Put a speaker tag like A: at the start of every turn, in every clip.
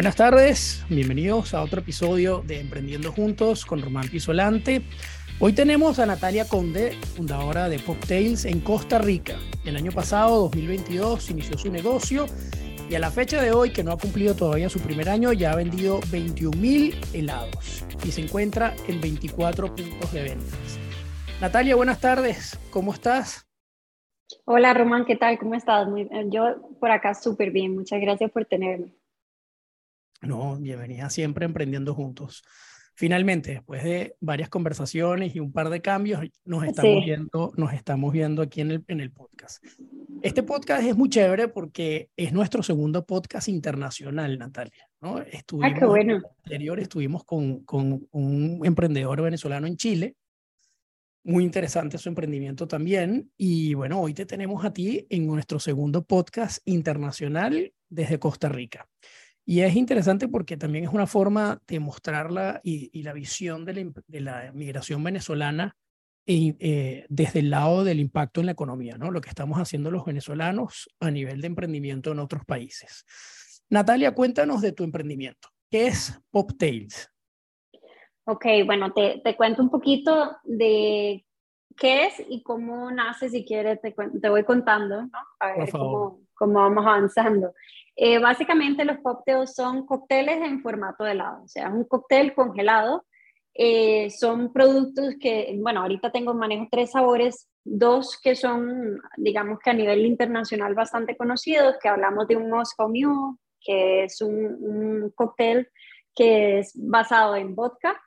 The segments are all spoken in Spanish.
A: Buenas tardes, bienvenidos a otro episodio de Emprendiendo Juntos con Román Pisolante. Hoy tenemos a Natalia Conde, fundadora de Poptails en Costa Rica. El año pasado, 2022, inició su negocio y a la fecha de hoy, que no ha cumplido todavía su primer año, ya ha vendido 21 mil helados y se encuentra en 24 puntos de ventas. Natalia, buenas tardes, ¿cómo estás?
B: Hola Román, ¿qué tal? ¿Cómo estás? Muy, yo por acá súper bien, muchas gracias por tenerme.
A: No, bienvenida siempre emprendiendo juntos. Finalmente, después de varias conversaciones y un par de cambios, nos estamos, viendo, nos estamos viendo aquí en el, en el podcast. Este podcast es muy chévere porque es nuestro segundo podcast internacional, Natalia. ¿no?
B: Estuvimos, ah, qué bueno.
A: anterior estuvimos con, con un emprendedor venezolano en Chile. Muy interesante su emprendimiento también. Y bueno, hoy te tenemos a ti en nuestro segundo podcast internacional desde Costa Rica. Y es interesante porque también es una forma de mostrarla y, la visión de la, migración venezolana eh, desde el lado del impacto en la economía, ¿no? Lo que estamos haciendo los venezolanos a nivel de emprendimiento en otros países. Natalia, cuéntanos de tu emprendimiento. ¿Qué es Poptails?
B: Ok, bueno, te, te cuento un poquito de qué es y cómo nace, si quieres, te, te voy contando, ¿no? A ver cómo, cómo, vamos avanzando. Eh, básicamente los cócteles son cócteles en formato de helado, o sea, un cóctel congelado. Eh, son productos que, bueno, ahorita tengo manejo tres sabores, dos que son, digamos que a nivel internacional bastante conocidos, que hablamos de un Moscow Mule, que es un, cóctel que es basado en vodka,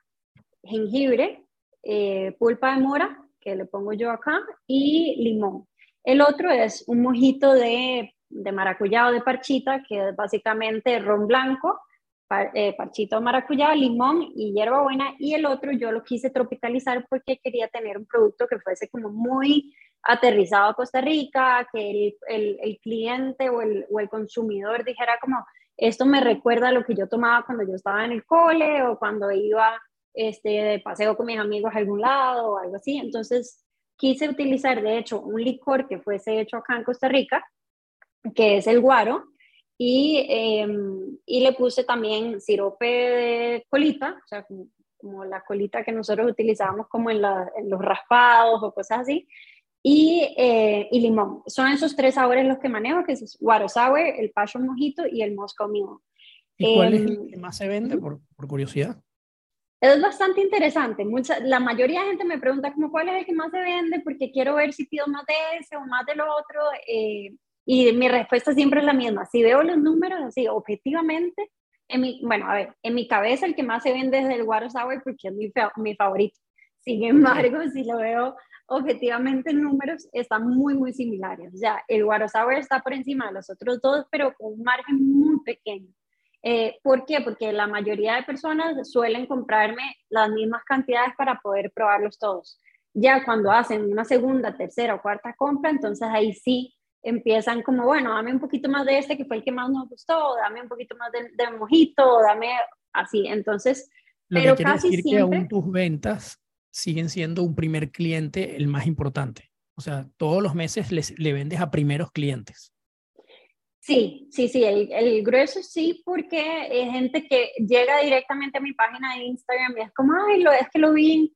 B: jengibre, eh, pulpa de mora, que le pongo yo acá, y limón. El otro es un mojito de de maracuyá o de parchita, que es básicamente ron blanco, eh, parchito de maracuyá, limón y hierbabuena. Y el otro yo lo quise tropicalizar porque quería tener un producto que fuese como muy aterrizado a Costa Rica, que el, el, cliente o el, o el consumidor dijera como, esto me recuerda a lo que yo tomaba cuando yo estaba en el cole o cuando iba este, de paseo con mis amigos a algún lado o algo así. Entonces quise utilizar, de hecho, un licor que fuese hecho acá en Costa Rica, que es el guaro, y, em, y le puse también sirope de colita, o sea, como, la colita que nosotros utilizábamos como en, los raspados o cosas así, y, eh, y, limón. Son esos tres sabores los que manejo, que es guaro sour, el passion mojito y el moscow mule.
A: ¿Y cuál es el em, que más se vende, por, por curiosidad?
B: Es bastante interesante. Mucha, la mayoría de gente me pregunta como cuál es el que más se vende porque quiero ver si pido más de ese o más del otro. Eh, y mi respuesta siempre es la misma. Si veo los números así, objetivamente, en mi, bueno, a ver, en mi cabeza el que más se vende es el Water Sour porque es mi, mi favorito. Sin embargo, si lo veo objetivamente en números, están muy, muy similares. O sea, el Water Sour está por encima de los otros dos, pero con un margen muy pequeño. Eh, ¿Por qué? Porque la mayoría de personas suelen comprarme las mismas cantidades para poder probarlos todos. Ya cuando hacen una segunda, tercera o cuarta compra, entonces ahí sí empiezan como, bueno, dame un poquito más de este que fue el que más nos gustó, dame un poquito más de, de mojito, dame así. Entonces,
A: Lo pero que casi decir siempre... que aún tus ventas siguen siendo un primer cliente el más importante. O sea, todos los meses les, le vendes a primeros clientes.
B: Sí, sí, sí, el, el, grueso sí, porque hay gente que llega directamente a mi página de Instagram y es como, ay, lo, es que lo vi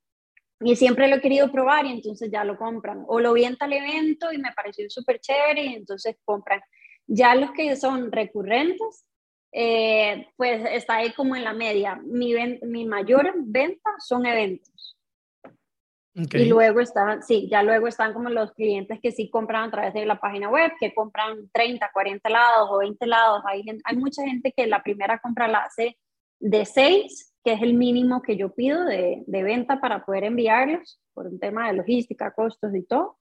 B: y siempre lo he querido probar y entonces ya lo compran. O lo vi en tal evento y me pareció súper chévere y entonces compran. Ya los que son recurrentes, eh, pues está ahí como en la media. Mi, mi mayor venta son eventos. Y luego están, sí, ya luego están como los clientes que sí compran a través de la página web, que compran 30, 40 lados o 20 lados. Hay, hay mucha gente que la primera compra la hace de 6 que es el mínimo que yo pido de, de venta para poder enviarlos, por un tema de logística, costos y todo.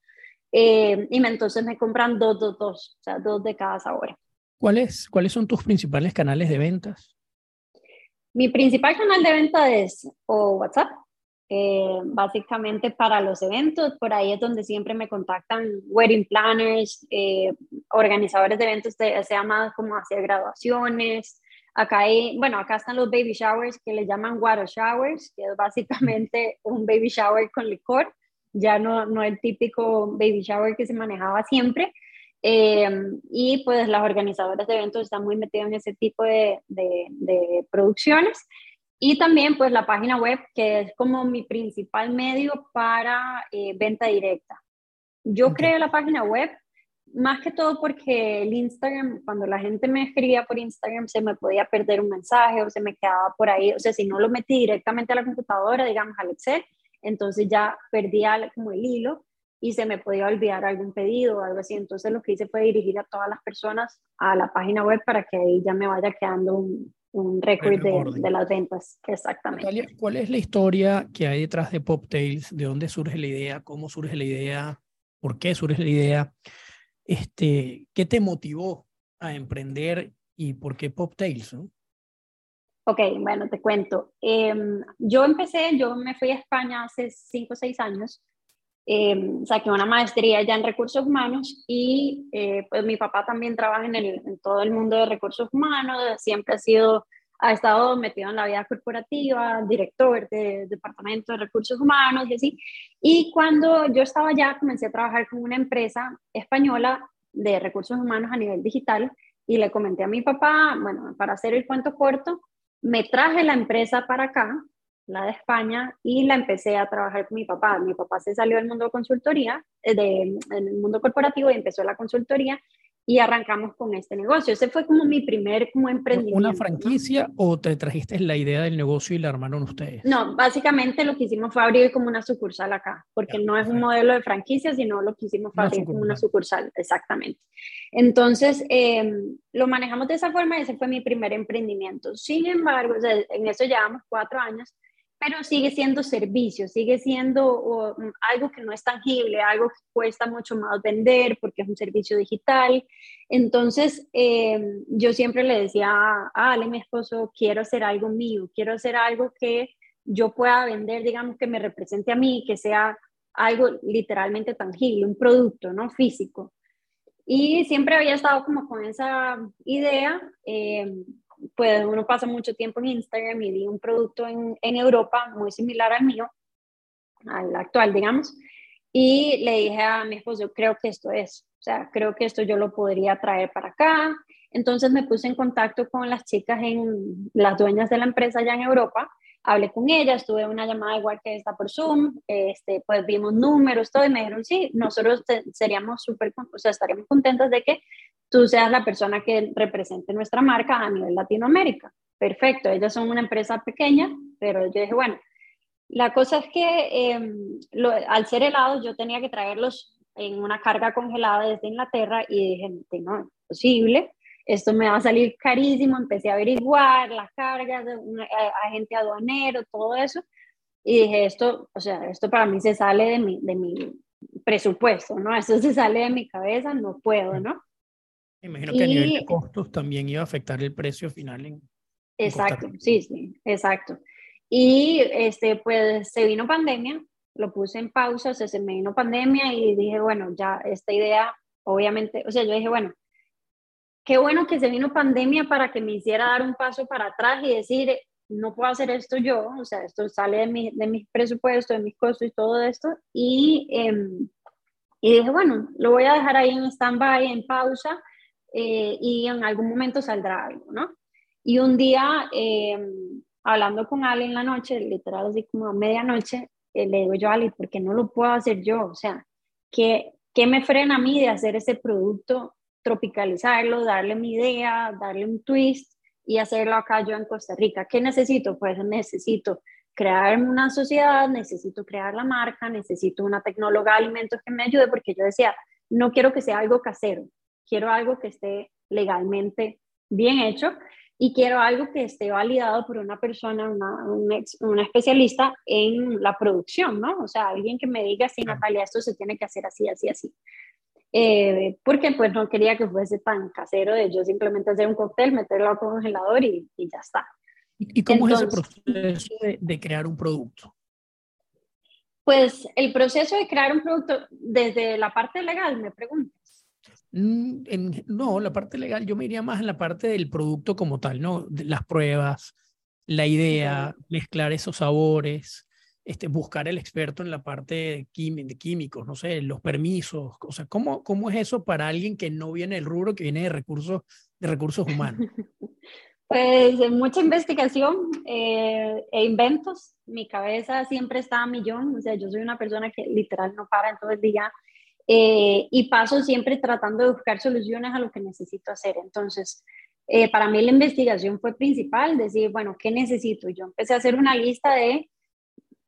B: Eh, y me, entonces me compran dos, dos, dos, o sea, dos de cada sabor.
A: ¿Cuáles, ¿Cuáles son tus principales canales de ventas?
B: Mi principal canal de venta es o WhatsApp, eh, básicamente para los eventos, por ahí es donde siempre me contactan wedding planners, eh, organizadores de eventos, de, sea más como hacer graduaciones, Acá hay, bueno, acá están los baby showers que le llaman water showers, que es básicamente un baby shower con licor, ya no, no el típico baby shower que se manejaba siempre. Em, y pues las organizadoras de eventos están muy metidas en ese tipo de, de, producciones. Y también pues la página web, que es como mi principal medio para eh, venta directa. Yo creé la página web más que todo porque el Instagram, cuando la gente me escribía por Instagram, se me podía perder un mensaje o se me quedaba por ahí. O sea, si no lo metí directamente a la computadora, digamos al Excel, entonces ya perdía como el hilo y se me podía olvidar algún pedido o algo así. Entonces lo que hice fue dirigir a todas las personas a la página web para que ahí ya me vaya quedando un, un récord de, de, las ventas. Exactamente.
A: ¿cuál es la historia que hay detrás de Poptails? ¿De dónde surge la idea? ¿Cómo surge la idea? ¿Por qué surge la idea? Este, ¿Qué te motivó a emprender y por qué Poptails? ¿no?
B: Ok, bueno, te cuento. Em, yo empecé, yo me fui a España hace cinco o seis años eh, saqué una maestría ya en recursos humanos y eh, pues mi papá también trabaja en, el, en, todo el mundo de recursos humanos, siempre ha sido, ha estado metido en la vida corporativa, director de, departamento de recursos humanos y así. Y cuando yo estaba allá, comencé a trabajar con una empresa española de recursos humanos a nivel digital y le comenté a mi papá, bueno, para hacer el cuento corto, me traje la empresa para acá la de España, y la empecé a trabajar con mi papá. Mi papá se salió del mundo de consultoría, eh, de, del mundo corporativo y empezó la consultoría y arrancamos con este negocio. Ese fue como mi primer como emprendimiento.
A: ¿Una franquicia o te trajiste la idea del negocio y la armaron ustedes?
B: No, básicamente lo que hicimos fue abrir como una sucursal acá, porque no es un modelo de franquicia, sino lo que hicimos fue abrir como una sucursal, exactamente. Entonces, em, lo manejamos de esa forma y ese fue mi primer emprendimiento. Sin embargo, en eso llevamos cuatro años pero sigue siendo servicio, sigue siendo mm, algo que no es tangible, algo que cuesta mucho más vender porque es un servicio digital. Entonces, em, yo siempre le decía a Ale, mi esposo, quiero hacer algo mío, quiero hacer algo que yo pueda vender, digamos, que me represente a mí, que sea algo literalmente tangible, un producto, ¿no? Físico. Y siempre había estado como con esa idea. Eh, pues uno pasa mucho tiempo en Instagram y vi un producto en, Europa muy similar al mío, al actual, digamos, y le dije a mi esposo, creo que esto es, o sea, creo que esto yo lo podría traer para acá. Entonces me puse en contacto con las chicas, en las dueñas de la empresa allá en Europa, hablé con ellas, tuve una llamada igual que esta por Zoom, este, pues vimos números, todo, y me dijeron, sí, nosotros seríamos súper, o sea, estaríamos contentos de que tú seas la persona que represente nuestra marca a nivel Latinoamérica. Perfecto, ellas son una empresa pequeña, pero yo dije, bueno, la cosa es que em, al ser helados yo tenía que traerlos en una carga congelada desde Inglaterra y dije, no, es posible, esto me va a salir carísimo, empecé a averiguar las cargas, de un agente aduanero, todo eso, y dije, esto, o sea, esto para mí se sale de mi, de mi presupuesto, ¿no? Esto se sale de mi cabeza, no puedo, ¿no?
A: imagino que a nivel de costos también iba a afectar el precio final. En,
B: exacto, sí, sí, exacto. Y este, pues se vino pandemia, lo puse en pausa, o sea, se me vino pandemia y dije, bueno, ya esta idea, obviamente, o sea, yo dije, bueno, qué bueno que se vino pandemia para que me hiciera dar un paso para atrás y decir, no puedo hacer esto yo, o sea, esto sale de, mi, de mis presupuestos, de mis costos y todo esto. Y, em, y dije, bueno, lo voy a dejar ahí en stand-by, en pausa, eh, y en algún momento saldrá algo, ¿no? Y un día, eh, hablando con Ali en la noche, literal así como a medianoche, eh, le digo yo Ali, ¿por qué no lo puedo hacer yo? O sea, ¿qué, ¿qué me frena a mí de hacer ese producto, tropicalizarlo, darle mi idea, darle un twist y hacerlo acá yo en Costa Rica? ¿Qué necesito? Pues necesito crear una sociedad, necesito crear la marca, necesito una tecnóloga de alimentos que me ayude, porque yo decía, no quiero que sea algo casero, quiero algo que esté legalmente bien hecho y quiero algo que esté validado por una persona, una, una, especialista en la producción, ¿no? O sea, alguien que me diga, sí, Natalia, esto se tiene que hacer así, así, así. Eh, porque pues no quería que fuese tan casero de yo simplemente hacer un cóctel, meterlo al congelador y, y ya está.
A: ¿Y cómo es ese proceso de, de, crear un producto?
B: Pues el proceso de crear un producto desde la parte legal, me pregunto.
A: Mm, en, no, la parte legal, yo me iría más en la parte del producto como tal, ¿no? las pruebas, la idea, mezclar esos sabores, este, buscar el experto en la parte de, químicos, no sé, los permisos, o sea, ¿cómo, ¿cómo es eso para alguien que no viene del rubro, que viene de recursos, de recursos humanos?
B: Pues mucha investigación eh, e inventos. Mi cabeza siempre está a millón. O sea, yo soy una persona que literal no para en todo el día. Eh, y paso siempre tratando de buscar soluciones a lo que necesito hacer. Entonces, eh, para mí la investigación fue principal, decir, bueno, ¿qué necesito? Yo empecé a hacer una lista de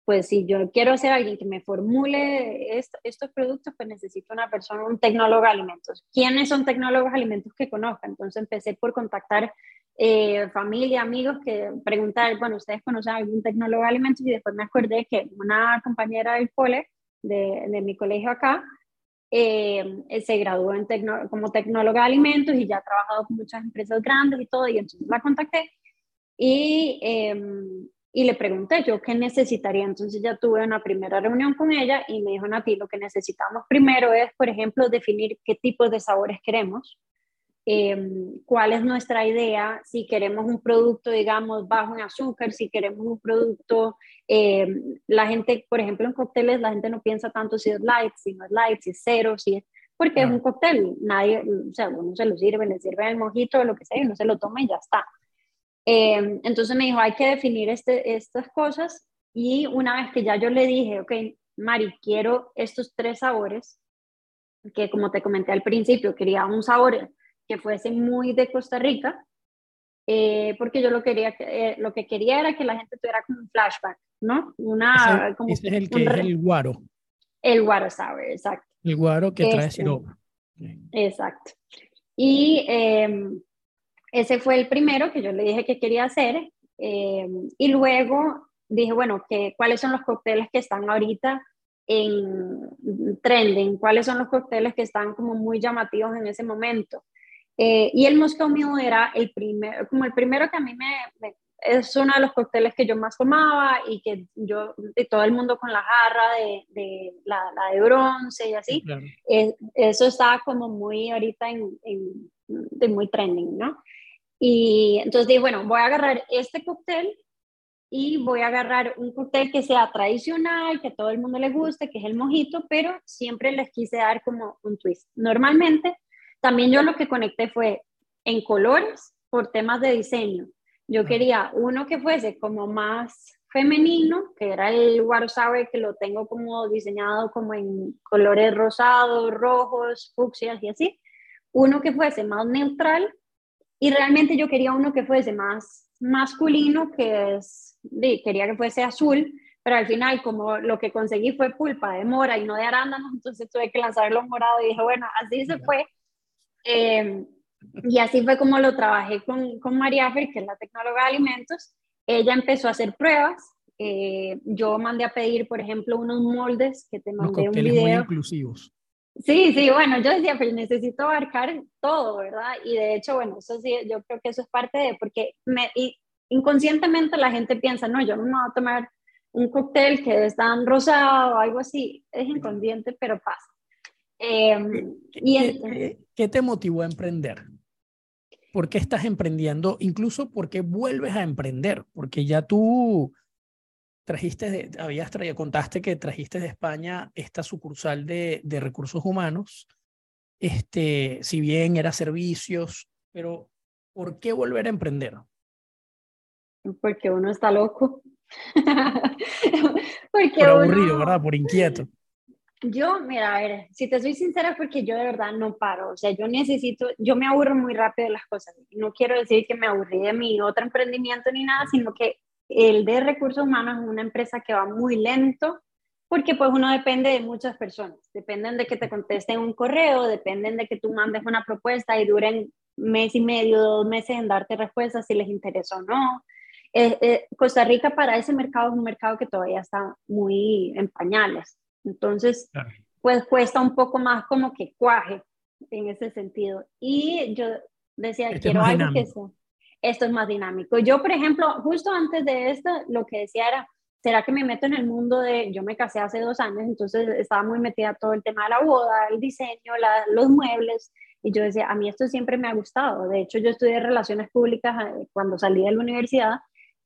B: pues si yo quiero ser alguien que me formule estos productos, pues necesito una persona, un tecnólogo de alimentos. ¿Quiénes son tecnólogos de alimentos que conozca? Entonces empecé por contactar eh, familia, amigos, que preguntar, bueno, ¿ustedes conocen algún tecnólogo de alimentos? Y después me acordé que una compañera del cole, de, de mi colegio acá, eh, se graduó en como tecnóloga de alimentos y ya ha trabajado con muchas empresas grandes y todo, y entonces la contacté. Y em, y le pregunté yo qué necesitaría. Entonces ya tuve una primera reunión con ella y me dijo, Nati, lo que necesitamos primero es, por ejemplo, definir qué tipos de sabores queremos, em, cuál es nuestra idea, si queremos un producto, digamos, bajo en azúcar, si queremos un producto, em, la gente, por ejemplo, en cócteles, la gente no piensa tanto si es light, si no es light, si es cero, si es... Porque es un cóctel, nadie, o sea, uno se lo sirve, le sirve el mojito o lo que sea, y uno se lo toma y ya está. Em, entonces me dijo, hay que definir este, estas cosas y una vez que ya yo le dije, ok, Mari, quiero estos tres sabores, que como te comenté al principio, quería un sabor que fuese muy de Costa Rica, eh, porque yo lo, quería, eh, lo que quería era que la gente tuviera como un flashback, ¿no?
A: Una, ese, como es el que es el guaro.
B: El guaro sour, exacto.
A: El guaro que trae este, sirope.
B: Exacto. Y eh, ese fue el primero que yo le dije que quería hacer. Eh, y luego dije, bueno, que, ¿cuáles son los cócteles que están ahorita en trending? ¿Cuáles son los cócteles que están como muy llamativos en ese momento? Eh, y el Moscow Mule era el primero, como el primero que a mí me, es uno de los cócteles que yo más tomaba y que yo, de todo el mundo con la jarra de, de la, la, de bronce y así, eh, eso estaba como muy ahorita en, en de muy trending, ¿no? Y entonces dije, bueno, voy a agarrar este cóctel y voy a agarrar un cóctel que sea tradicional, que a todo el mundo le guste, que es el mojito, pero siempre les quise dar como un twist. Normalmente, también yo lo que conecté fue en colores por temas de diseño. Yo quería uno que fuese como más femenino, que era el Sour, que lo tengo como diseñado como en colores rosados, rojos, fucsias y así. Uno que fuese más neutral, y realmente yo quería uno que fuese más masculino, que es, quería que fuese azul, pero al final como lo que conseguí fue pulpa de mora y no de arándanos, entonces tuve que lanzarlo morado y dije, bueno, así se fue. Em, y así fue como lo trabajé con, con María Fer, que es la tecnóloga de alimentos. Ella empezó a hacer pruebas. Eh, yo mandé a pedir, por ejemplo, unos moldes que te mandé un video. Muy
A: inclusivos.
B: Sí, sí, bueno, yo decía, pero necesito abarcar todo, ¿verdad? Y de hecho, bueno, eso sí, yo creo que eso es parte de, porque me, inconscientemente la gente piensa, no, yo no me voy a tomar un cóctel que es tan rosado o algo así, es inconsciente, pero pasa. Em,
A: y ¿Qué te motivó a emprender? ¿Por qué estás emprendiendo? Incluso por qué vuelves a emprender, porque ya tú trajiste, de, habías traído, contaste que trajiste de España esta sucursal de, de recursos humanos, este, si bien era servicios, pero ¿por qué volver a emprender?
B: Porque uno está loco.
A: porque Por aburrido, ¿verdad? Por inquieto.
B: Yo, mira, a ver, si te soy sincera, porque yo de verdad no paro. O sea, yo necesito, yo me aburro muy rápido de las cosas. No quiero decir que me aburrí de mi otro emprendimiento ni nada, sino que el de recursos humanos es una empresa que va muy lento porque pues uno depende de muchas personas. Dependen de que te contesten un correo, dependen de que tú mandes una propuesta y duren mes y medio, dos meses en darte respuesta si les interesa o no. Eh, eh, Costa Rica para ese mercado es un mercado que todavía está muy en pañales. Entonces, pues cuesta un poco más como que cuaje en ese sentido. Y yo decía, este quiero algo que sea esto es más dinámico. Yo, por ejemplo, justo antes de esto, lo que decía era, ¿será que me meto en el mundo de, yo me casé hace dos años, entonces estaba muy metida todo el tema de la boda, el diseño, los muebles, y yo decía, a mí esto siempre me ha gustado. De hecho, yo estudié relaciones públicas eh, cuando salí de la universidad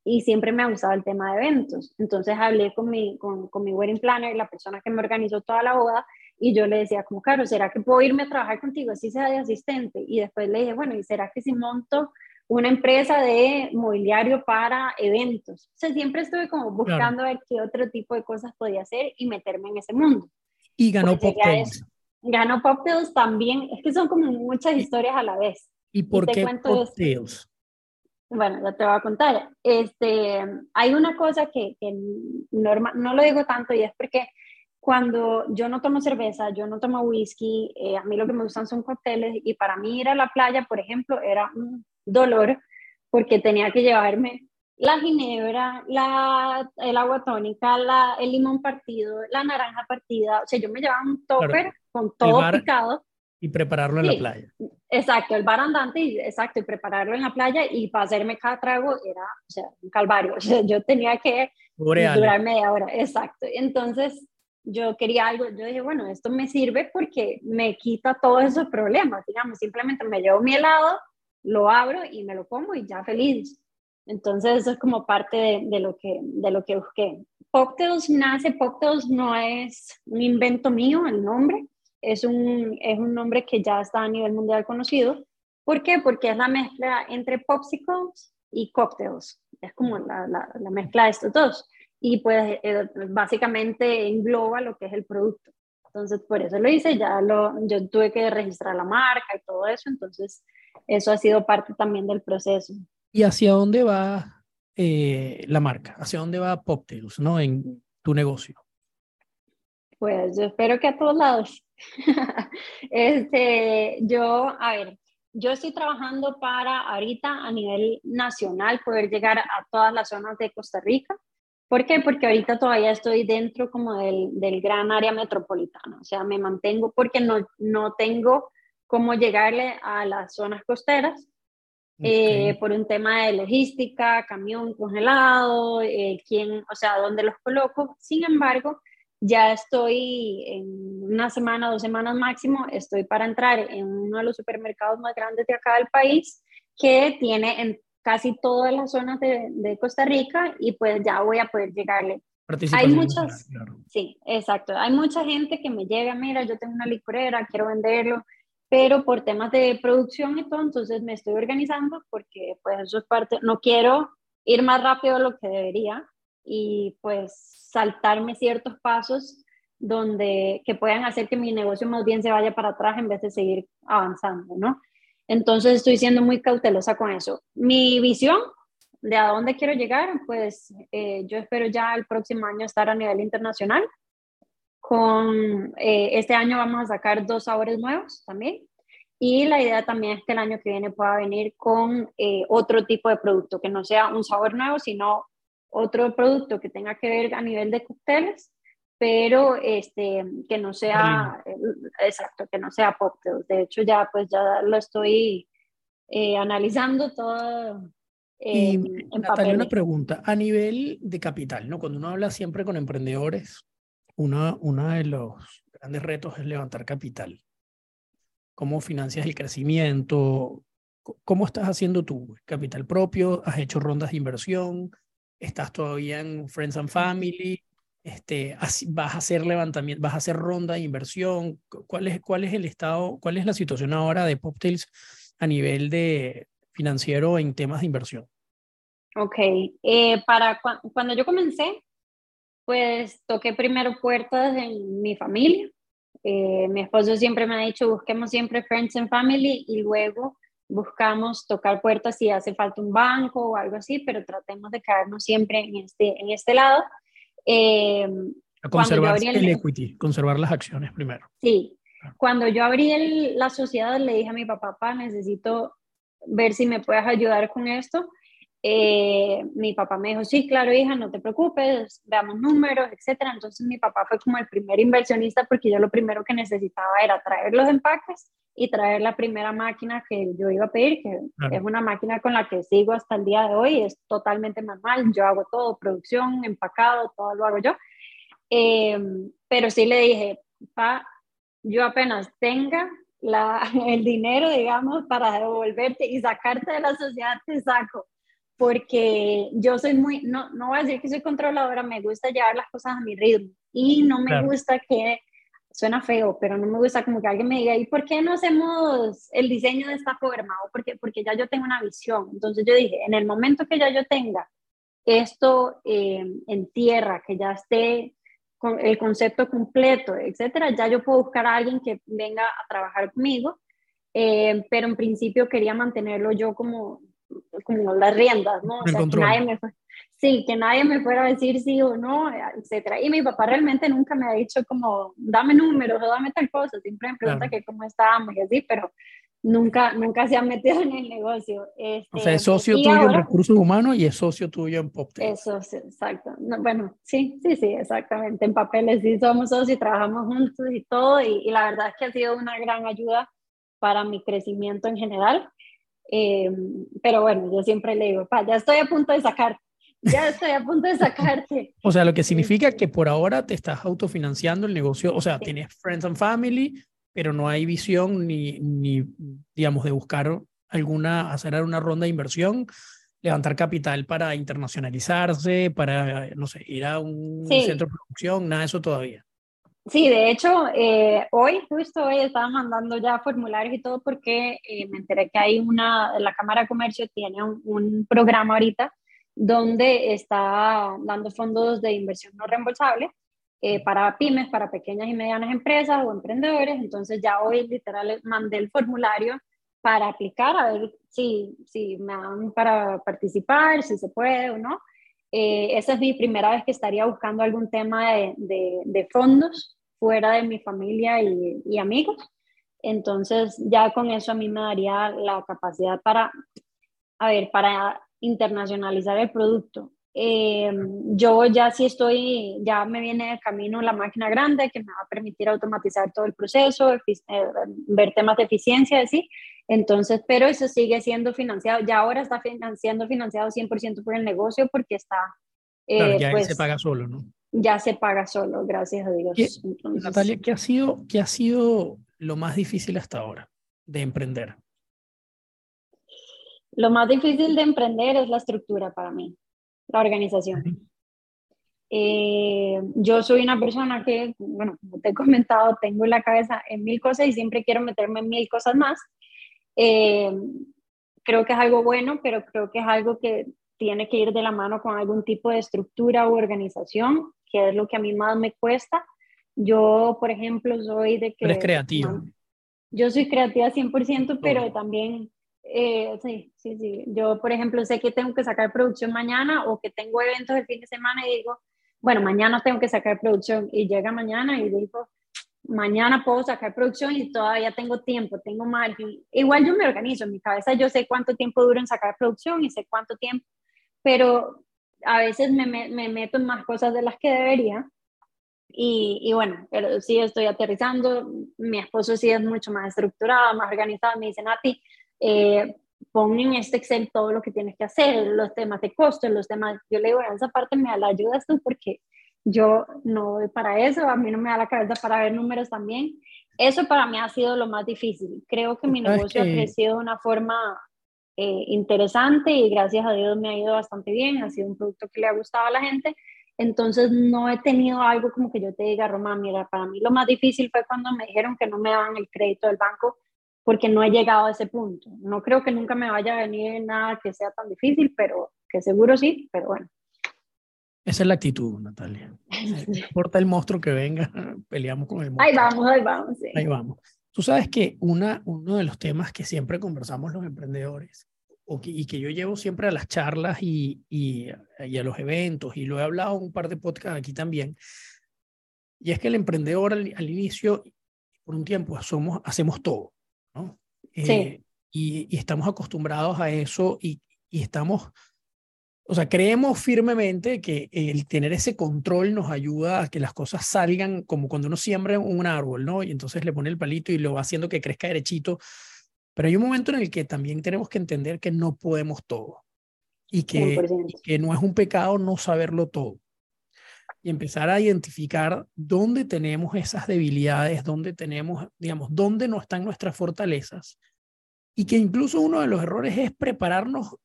B: y siempre me ha gustado el tema de eventos. Entonces hablé con mi, con, con mi wedding planner, la persona que me organizó toda la boda, y yo le decía como, claro, ¿será que puedo irme a trabajar contigo así sea de asistente? Y después le dije, bueno, ¿y será que si monto una empresa de mobiliario para eventos? O sea, siempre estuve como buscando ver qué otro tipo de cosas podía hacer y meterme en ese mundo.
A: Y ganó pues Poptails.
B: Ganó Poptails también, es que son como muchas historias a la vez.
A: ¿Y por qué Poptails?
B: Bueno, ya te voy a contar. Este, hay una cosa que, que no lo digo tanto y es porque cuando yo no tomo cerveza, yo no tomo whisky, eh, a mí lo que me gustan son cócteles y para mí ir a la playa, por ejemplo, era un dolor porque tenía que llevarme la ginebra, la, el agua tónica, la, el limón partido, la naranja partida, o sea, yo me llevaba un topper con todo picado.
A: Y prepararlo en la playa.
B: Exacto, el bar andante, y, exacto, y prepararlo en la playa y para hacerme cada trago era, o sea, un calvario, o sea, yo tenía que durar media hora, exacto. Entonces, yo quería algo, yo dije, bueno, esto me sirve porque me quita todos esos problemas, digamos, simplemente me llevo mi helado, lo abro y me lo como y ya feliz. Entonces eso es como parte de, lo, que, de lo que busqué. Poptails nace, Poptails no es un invento mío, el nombre, es un, es un nombre que ya está a nivel mundial conocido. ¿Por qué? Porque es la mezcla entre popsicles y cocktails. Es como la, la, la mezcla de estos dos y pues eh, básicamente engloba lo que es el producto. Entonces, por eso lo hice, ya lo, yo tuve que registrar la marca y todo eso, entonces eso ha sido parte también del proceso.
A: ¿Y hacia dónde va eh, la marca? ¿Hacia dónde va Poptails, no? En tu negocio.
B: Pues yo espero que a todos lados. este, yo, a ver, yo estoy trabajando para ahorita a nivel nacional poder llegar a todas las zonas de Costa Rica. ¿Por qué? Porque ahorita todavía estoy dentro como del, del gran área metropolitana, o sea, me mantengo porque no, no tengo cómo llegarle a las zonas costeras eh, por un tema de logística, camión congelado, eh, quién, o sea, dónde los coloco. Sin embargo, ya estoy en una semana, dos semanas máximo, estoy para entrar en uno de los supermercados más grandes de acá del país que tiene en casi todas las zonas de, de, Costa Rica y pues ya voy a poder llegarle. Hay muchas, sí, exacto. Hay mucha gente que me llega, mira, yo tengo una licorera, quiero venderlo, pero por temas de producción y todo, entonces me estoy organizando porque pues eso es parte, no quiero ir más rápido de lo que debería y pues saltarme ciertos pasos donde que puedan hacer que mi negocio más bien se vaya para atrás en vez de seguir avanzando, ¿no? Entonces estoy siendo muy cautelosa con eso. Mi visión de a dónde quiero llegar, pues eh, yo espero ya el próximo año estar a nivel internacional. Con eh, este año vamos a sacar dos sabores nuevos también. Y la idea también es que el año que viene pueda venir con eh, otro tipo de producto, que no sea un sabor nuevo, sino otro producto que tenga que ver a nivel de cócteles pero este, que no sea, eh, exacto, que no sea pop. De hecho, ya pues ya lo estoy eh, analizando todo.
A: y Natalia, una pregunta. A nivel de capital, ¿no? Cuando uno habla siempre con emprendedores, uno, uno de los grandes retos es levantar capital. ¿Cómo financias el crecimiento? ¿Cómo estás haciendo tú? ¿Capital propio? ¿Has hecho rondas de inversión? ¿Estás todavía en Friends and Family? este, vas a hacer levantamiento, vas a hacer ronda de inversión, ¿cuál es, cuál es el estado, cuál es la situación ahora de Poptails a nivel de financiero en temas de inversión?
B: Ok, eh, para cuando yo comencé, pues toqué primero puertas en mi familia. Eh, mi esposo siempre me ha dicho, busquemos siempre Friends and Family y luego buscamos tocar puertas si hace falta un banco o algo así, pero tratemos de quedarnos siempre en este, en este lado.
A: Eh, conservar el, equity, conservar las acciones primero.
B: Sí, cuando yo abrí la sociedad le dije a mi papá, papá, necesito ver si me puedes ayudar con esto. Eh, mi papá me dijo, sí, claro, hija, no te preocupes, veamos números, etcétera. Entonces mi papá fue como el primer inversionista porque yo lo primero que necesitaba era traer los empaques y traer la primera máquina que yo iba a pedir, que es una máquina con la que sigo hasta el día de hoy, es totalmente manual, yo hago todo, producción, empacado, todo lo hago yo. Eh, pero sí le dije, pa, yo apenas tenga la, el dinero, digamos, para devolverte y sacarte de la sociedad, te saco porque yo soy muy, no, no voy a decir que soy controladora, me gusta llevar las cosas a mi ritmo y no me gusta que, suena feo, pero no me gusta como que alguien me diga, ¿y por qué no hacemos el diseño de esta forma? O porque, porque ya yo tengo una visión. Entonces yo dije, en el momento que ya yo tenga esto eh, en tierra, que ya esté con el concepto completo, etcétera, ya yo puedo buscar a alguien que venga a trabajar conmigo, eh, pero en principio quería mantenerlo yo como como las riendas, ¿no? O sea, que nadie me sí, que nadie me fuera a decir sí o no, etcétera. Y mi papá realmente nunca me ha dicho como, dame números o dame tal cosa, siempre me pregunta que cómo estábamos y así, pero nunca, nunca se ha metido en el negocio.
A: Este, o sea, es socio tuyo en recursos humanos y es socio tuyo en PopTech.
B: Eso, sí, exacto. bueno, sí, sí, sí, exactamente. En papeles sí somos socios y trabajamos juntos y todo, y, y la verdad es que ha sido una gran ayuda para mi crecimiento en general. Eh, pero bueno, yo siempre le digo, pa, ya estoy a punto de sacarte, ya estoy a punto de sacarte.
A: o sea, lo que significa que por ahora te estás autofinanciando el negocio, o sea, tienes friends and family, pero no hay visión ni, ni, digamos, de buscar alguna, hacer una ronda de inversión, levantar capital para internacionalizarse, para, no sé, ir a un centro de producción, nada de eso todavía.
B: Sí, de hecho, eh, hoy, justo hoy, estaba mandando ya formularios y todo porque eh, me enteré que hay una, la Cámara de Comercio tiene un, programa ahorita donde está dando fondos de inversión no reembolsable eh, para pymes, para pequeñas y medianas empresas o emprendedores. Entonces ya hoy literal mandé el formulario para aplicar, a ver si, si me dan para participar, si se puede o no. Eh, esa es mi primera vez que estaría buscando algún tema de, de, fondos fuera de mi familia y, amigos. Entonces, ya con eso a mí me daría la capacidad para, a ver, para internacionalizar el producto. Eh, yo ya sí estoy, ya me viene de camino la máquina grande que me va a permitir automatizar todo el proceso, eh, ver temas de eficiencia, así. Entonces, pero eso sigue siendo financiado, ya ahora está siendo financiado 100% por el negocio porque está...
A: Eh, ya pues, se paga solo, ¿no?
B: Ya se paga solo, gracias a Dios.
A: Natalia, ¿qué ha, sido, ¿qué ha sido lo más difícil hasta ahora de emprender?
B: Lo más difícil de emprender es la estructura para mí, la organización. Eh, yo soy una persona que, bueno, como te he comentado, tengo la cabeza en mil cosas y siempre quiero meterme en mil cosas más. Eh, creo que es algo bueno, pero creo que es algo que tiene que ir de la mano con algún tipo de estructura u organización, que es lo que a mí más me cuesta. Yo, por ejemplo, soy de que...
A: Eres creativa.
B: yo soy creativa 100%, pero también, eh, sí, sí, sí. Yo, por ejemplo, sé que tengo que sacar producción mañana o que tengo eventos el fin de semana y digo, bueno, mañana tengo que sacar producción y llega mañana y digo, mañana puedo sacar producción y todavía tengo tiempo, tengo margen. Igual yo me organizo, en mi cabeza yo sé cuánto tiempo duro en sacar producción y sé cuánto tiempo, pero a veces me, me, meto en más cosas de las que debería. Y, y, bueno, pero sí estoy aterrizando, mi esposo sí es mucho más estructurado, más organizado, me dice, Nati, eh, pon en este Excel todo lo que tienes que hacer, los temas de costos, los temas, yo le digo, esa parte me la ayudas tú porque yo no voy para eso, a mí no me da la cabeza para ver números también. Eso para mí ha sido lo más difícil. Creo que mi negocio ha crecido de una forma eh, interesante y gracias a Dios me ha ido bastante bien. Ha sido un producto que le ha gustado a la gente. Entonces no he tenido algo como que yo te diga, Roma, mira, para mí lo más difícil fue cuando me dijeron que no me daban el crédito del banco porque no he llegado a ese punto. No creo que nunca me vaya a venir nada que sea tan difícil, pero que seguro sí, pero bueno,
A: esa es la actitud, Natalia. No importa el monstruo que venga, peleamos con el monstruo.
B: Ahí vamos, ahí vamos.
A: Ahí vamos. Tú sabes que una, uno de los temas que siempre conversamos los emprendedores o y que yo llevo siempre a las charlas y, y, y, a los eventos, y lo he hablado en un par de podcasts aquí también, y es que el emprendedor al, inicio, por un tiempo, somos, hacemos todo, ¿no?
B: Sí. Eh,
A: y, y, estamos acostumbrados a eso y, y estamos o sea, creemos firmemente que el tener ese control nos ayuda a que las cosas salgan como cuando uno siembra un árbol, ¿no? Y entonces le pone el palito y lo va haciendo que crezca derechito. Pero hay un momento en el que también tenemos que entender que no podemos todo y que, que no es un pecado no saberlo todo. Y empezar a identificar dónde tenemos esas debilidades, dónde tenemos, digamos, dónde no están nuestras fortalezas. Y que incluso uno de los errores es prepararnos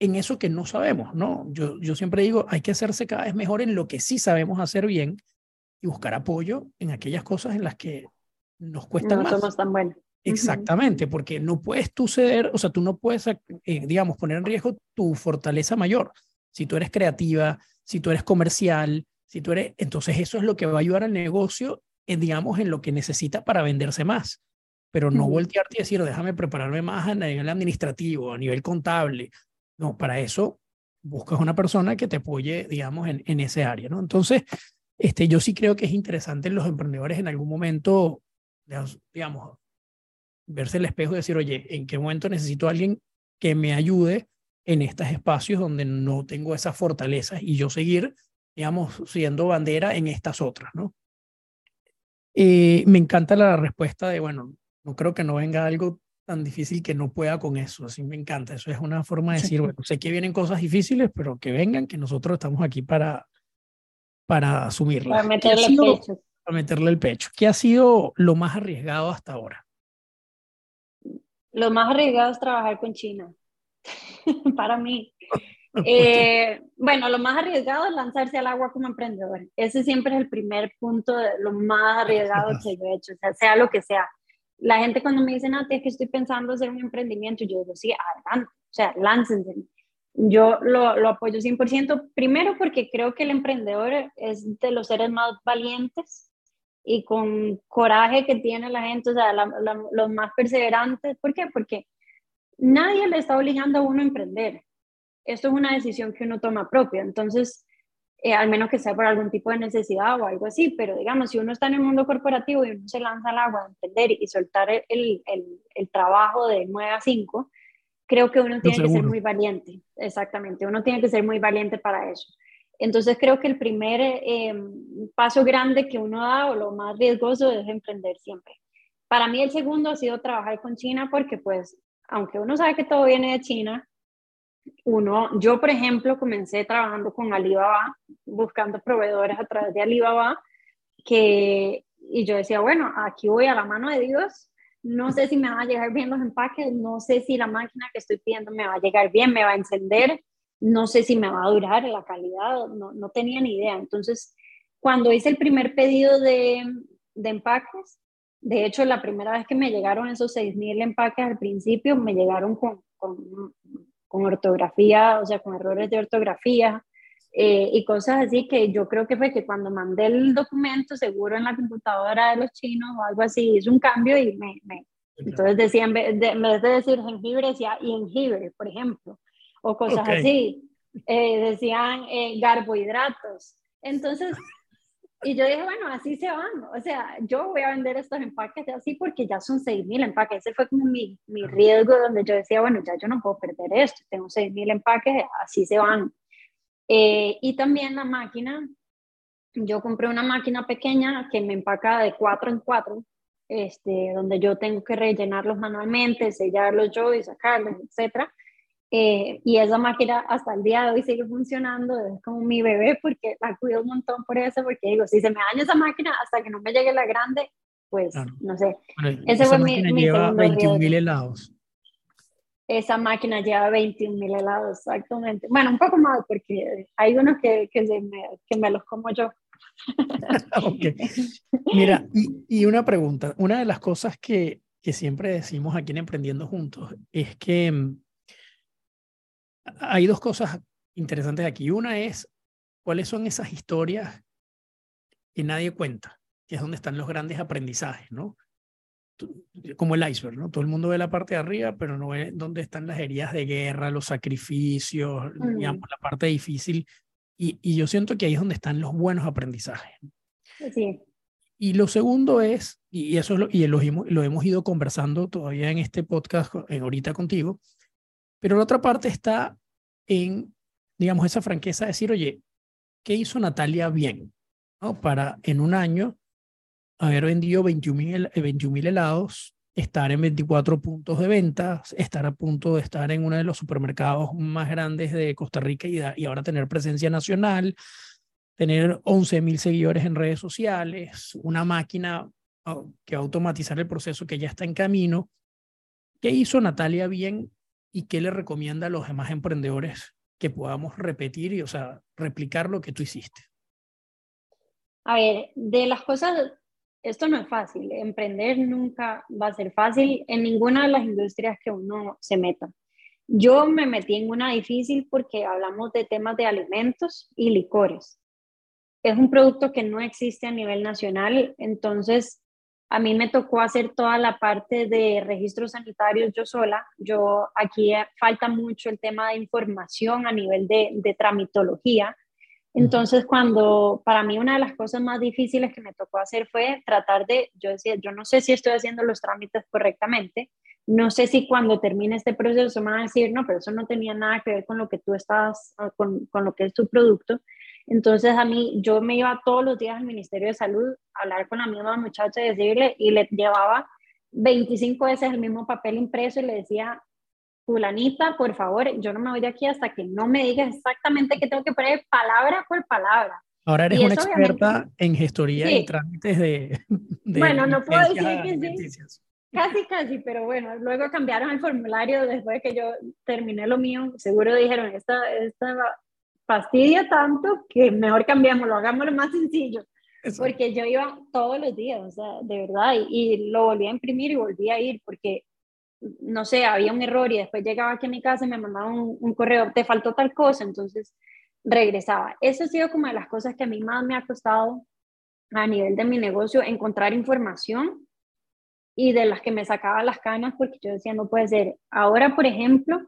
A: en eso que no sabemos, ¿no? Yo, yo siempre digo, hay que hacerse cada vez mejor en lo que sí sabemos hacer bien y buscar apoyo en aquellas cosas en las que nos cuestan
B: no
A: más.
B: somos tan buenos.
A: Exactamente, porque no puedes tú ceder, o sea, tú no puedes, eh, digamos, poner en riesgo tu fortaleza mayor. Si tú eres creativa, si tú eres comercial, si tú eres, entonces eso es lo que va a ayudar al negocio, en, digamos, en lo que necesita para venderse más. Pero no voltearte y decir, déjame prepararme más a nivel administrativo, a nivel contable. No, para eso buscas una persona que te apoye, digamos, en, en ese área, ¿no? Entonces, este, yo sí creo que es interesante en los emprendedores en algún momento, digamos, verse el espejo y decir, oye, ¿en qué momento necesito alguien que me ayude en estos espacios donde no tengo esas fortalezas y yo seguir, digamos, siendo bandera en estas otras, ¿no? Eh, me encanta la respuesta de, bueno, no creo que no venga algo tan difícil que no pueda con eso, así me encanta, eso es una forma de decir, bueno, sé que vienen cosas difíciles, pero que vengan, que nosotros estamos aquí para, para asumirlas.
B: Para meterle el pecho.
A: Para meterle el pecho. ¿Qué ha sido lo más arriesgado hasta ahora?
B: Lo más arriesgado es trabajar con China, para mí. Eh, bueno, lo más arriesgado es lanzarse al agua como emprendedor. Ese siempre es el primer punto de lo más arriesgado que yo he hecho, o sea, sea lo que sea. La gente cuando me dice, Nati, es que estoy pensando hacer un emprendimiento, yo digo, sí, adelante, o sea, láncense. Yo lo, lo apoyo 100%, primero porque creo que el emprendedor es de los seres más valientes y con coraje que tiene la gente, o sea, los más perseverantes. ¿Por qué? Porque nadie le está obligando a uno a emprender. Esto es una decisión que uno toma propia. Entonces, eh, al menos que sea por algún tipo de necesidad o algo así, pero digamos, si uno está en el mundo corporativo y uno se lanza al agua a emprender y soltar el, el, el trabajo de 9 a 5, creo que uno tiene que ser muy valiente. Exactamente, uno tiene que ser muy valiente para eso. Entonces creo que el primer eh, paso grande que uno da o lo más riesgoso es emprender siempre. Para mí el segundo ha sido trabajar con China porque pues aunque uno sabe que todo viene de China, uno, yo por ejemplo comencé trabajando con Alibaba, buscando proveedores a través de Alibaba, que, y yo decía, bueno, aquí voy a la mano de Dios, no sé si me van a llegar bien los empaques, no sé si la máquina que estoy pidiendo me va a llegar bien, me va a encender, no sé si me va a durar la calidad, no, no tenía ni idea. Entonces, cuando hice el primer pedido de, de empaques, de hecho, la primera vez que me llegaron esos 6.000 empaques al principio, me llegaron con, con, con, ortografía, o sea, con errores de ortografía eh, y cosas así que yo creo que fue que cuando mandé el documento, seguro en la computadora de los chinos o algo así, hizo un cambio y me... me entonces decía, en vez, de, en vez de decir jengibre, decía jengibre, por ejemplo o cosas así. Eh, decían eh, carbohidratos. Entonces, y yo dije, bueno, así se van. O sea, yo voy a vender estos empaques así porque ya son 6.000 empaques. Ese fue como mi, mi riesgo donde yo decía, bueno, ya yo no puedo perder esto. Tengo 6.000 empaques, así se van. Eh, y también la máquina, yo compré una máquina pequeña que me empaca de 4 en 4, este, donde yo tengo que rellenarlos manualmente, sellarlos yo y sacarlos, etcétera eh, y esa máquina hasta el día de hoy sigue funcionando, es como mi bebé porque la cuido un montón por eso, porque digo, si se me daña esa máquina hasta que no me llegue la grande, pues no sé.
A: ese fue mi, mi lleva 21 mil helados.
B: Esa máquina lleva 21 mil helados, exactamente. Bueno, un poco más porque hay unos que, que, se me, que me los como yo.
A: okay. Mira, y, y, una pregunta, una de las cosas que, que siempre decimos aquí en Emprendiendo Juntos es que mm, hay dos cosas interesantes aquí. Una es cuáles son esas historias que nadie cuenta, que es donde están los grandes aprendizajes, ¿no? Como el iceberg, ¿no? Todo el mundo ve la parte de arriba, pero no ve dónde están las heridas de guerra, los sacrificios, digamos, la parte difícil. Y, y, yo siento que ahí es donde están los buenos aprendizajes.
B: Sí.
A: Y lo segundo es, y eso es lo, y lo, lo hemos ido conversando todavía en este podcast, en ahorita contigo, pero la otra parte está en, digamos, esa franqueza de decir, oye, ¿qué hizo Natalia bien? ¿No? Para en un año haber vendido 21 mil helados, estar en 24 puntos de venta, estar a punto de estar en uno de los supermercados más grandes de Costa Rica y, y ahora tener presencia nacional, tener 11 mil seguidores en redes sociales, una máquina que va a automatizar el proceso que ya está en camino. ¿Qué hizo Natalia bien y qué le recomienda a los demás emprendedores que podamos repetir y, o sea, replicar lo que tú hiciste?
B: A ver, de las cosas, esto no es fácil. Emprender nunca va a ser fácil en ninguna de las industrias que uno se meta. Yo me metí en una difícil porque hablamos de temas de alimentos y licores. Es un producto que no existe a nivel nacional, entonces a mí me tocó hacer toda la parte de registros sanitarios yo sola. Yo aquí falta mucho el tema de información a nivel de, de tramitología. Entonces, cuando para mí una de las cosas más difíciles que me tocó hacer fue tratar de, yo decía, yo no sé si estoy haciendo los trámites correctamente, no sé si cuando termine este proceso me van a decir, no, pero eso no tenía nada que ver con lo que tú estás, con, con lo que es tu producto. Entonces a mí, yo me iba todos los días al Ministerio de Salud a hablar con la misma muchacha y decirle, y le llevaba 25 veces el mismo papel impreso y le decía, fulanita, por favor, yo no me voy de aquí hasta que no me digas exactamente qué tengo que poner palabra por palabra.
A: Ahora eres una experta en gestoría y trámites de,
B: Bueno, no puedo decir que sí. Casi, casi, pero bueno, luego cambiaron el formulario después de que yo terminé lo mío. Seguro dijeron, esta, esta fastidia tanto que mejor cambiémoslo, hagámoslo más sencillo. Porque yo iba todos los días, o sea, de verdad, y, lo volví a imprimir y volví a ir porque, no sé, había un error y después llegaba aquí a mi casa y me mandaba un, correo, te faltó tal cosa, entonces regresaba. Eso ha sido como de las cosas que a mí más me ha costado a nivel de mi negocio, encontrar información y de las que me sacaba las canas porque yo decía, no puede ser. Ahora, por ejemplo,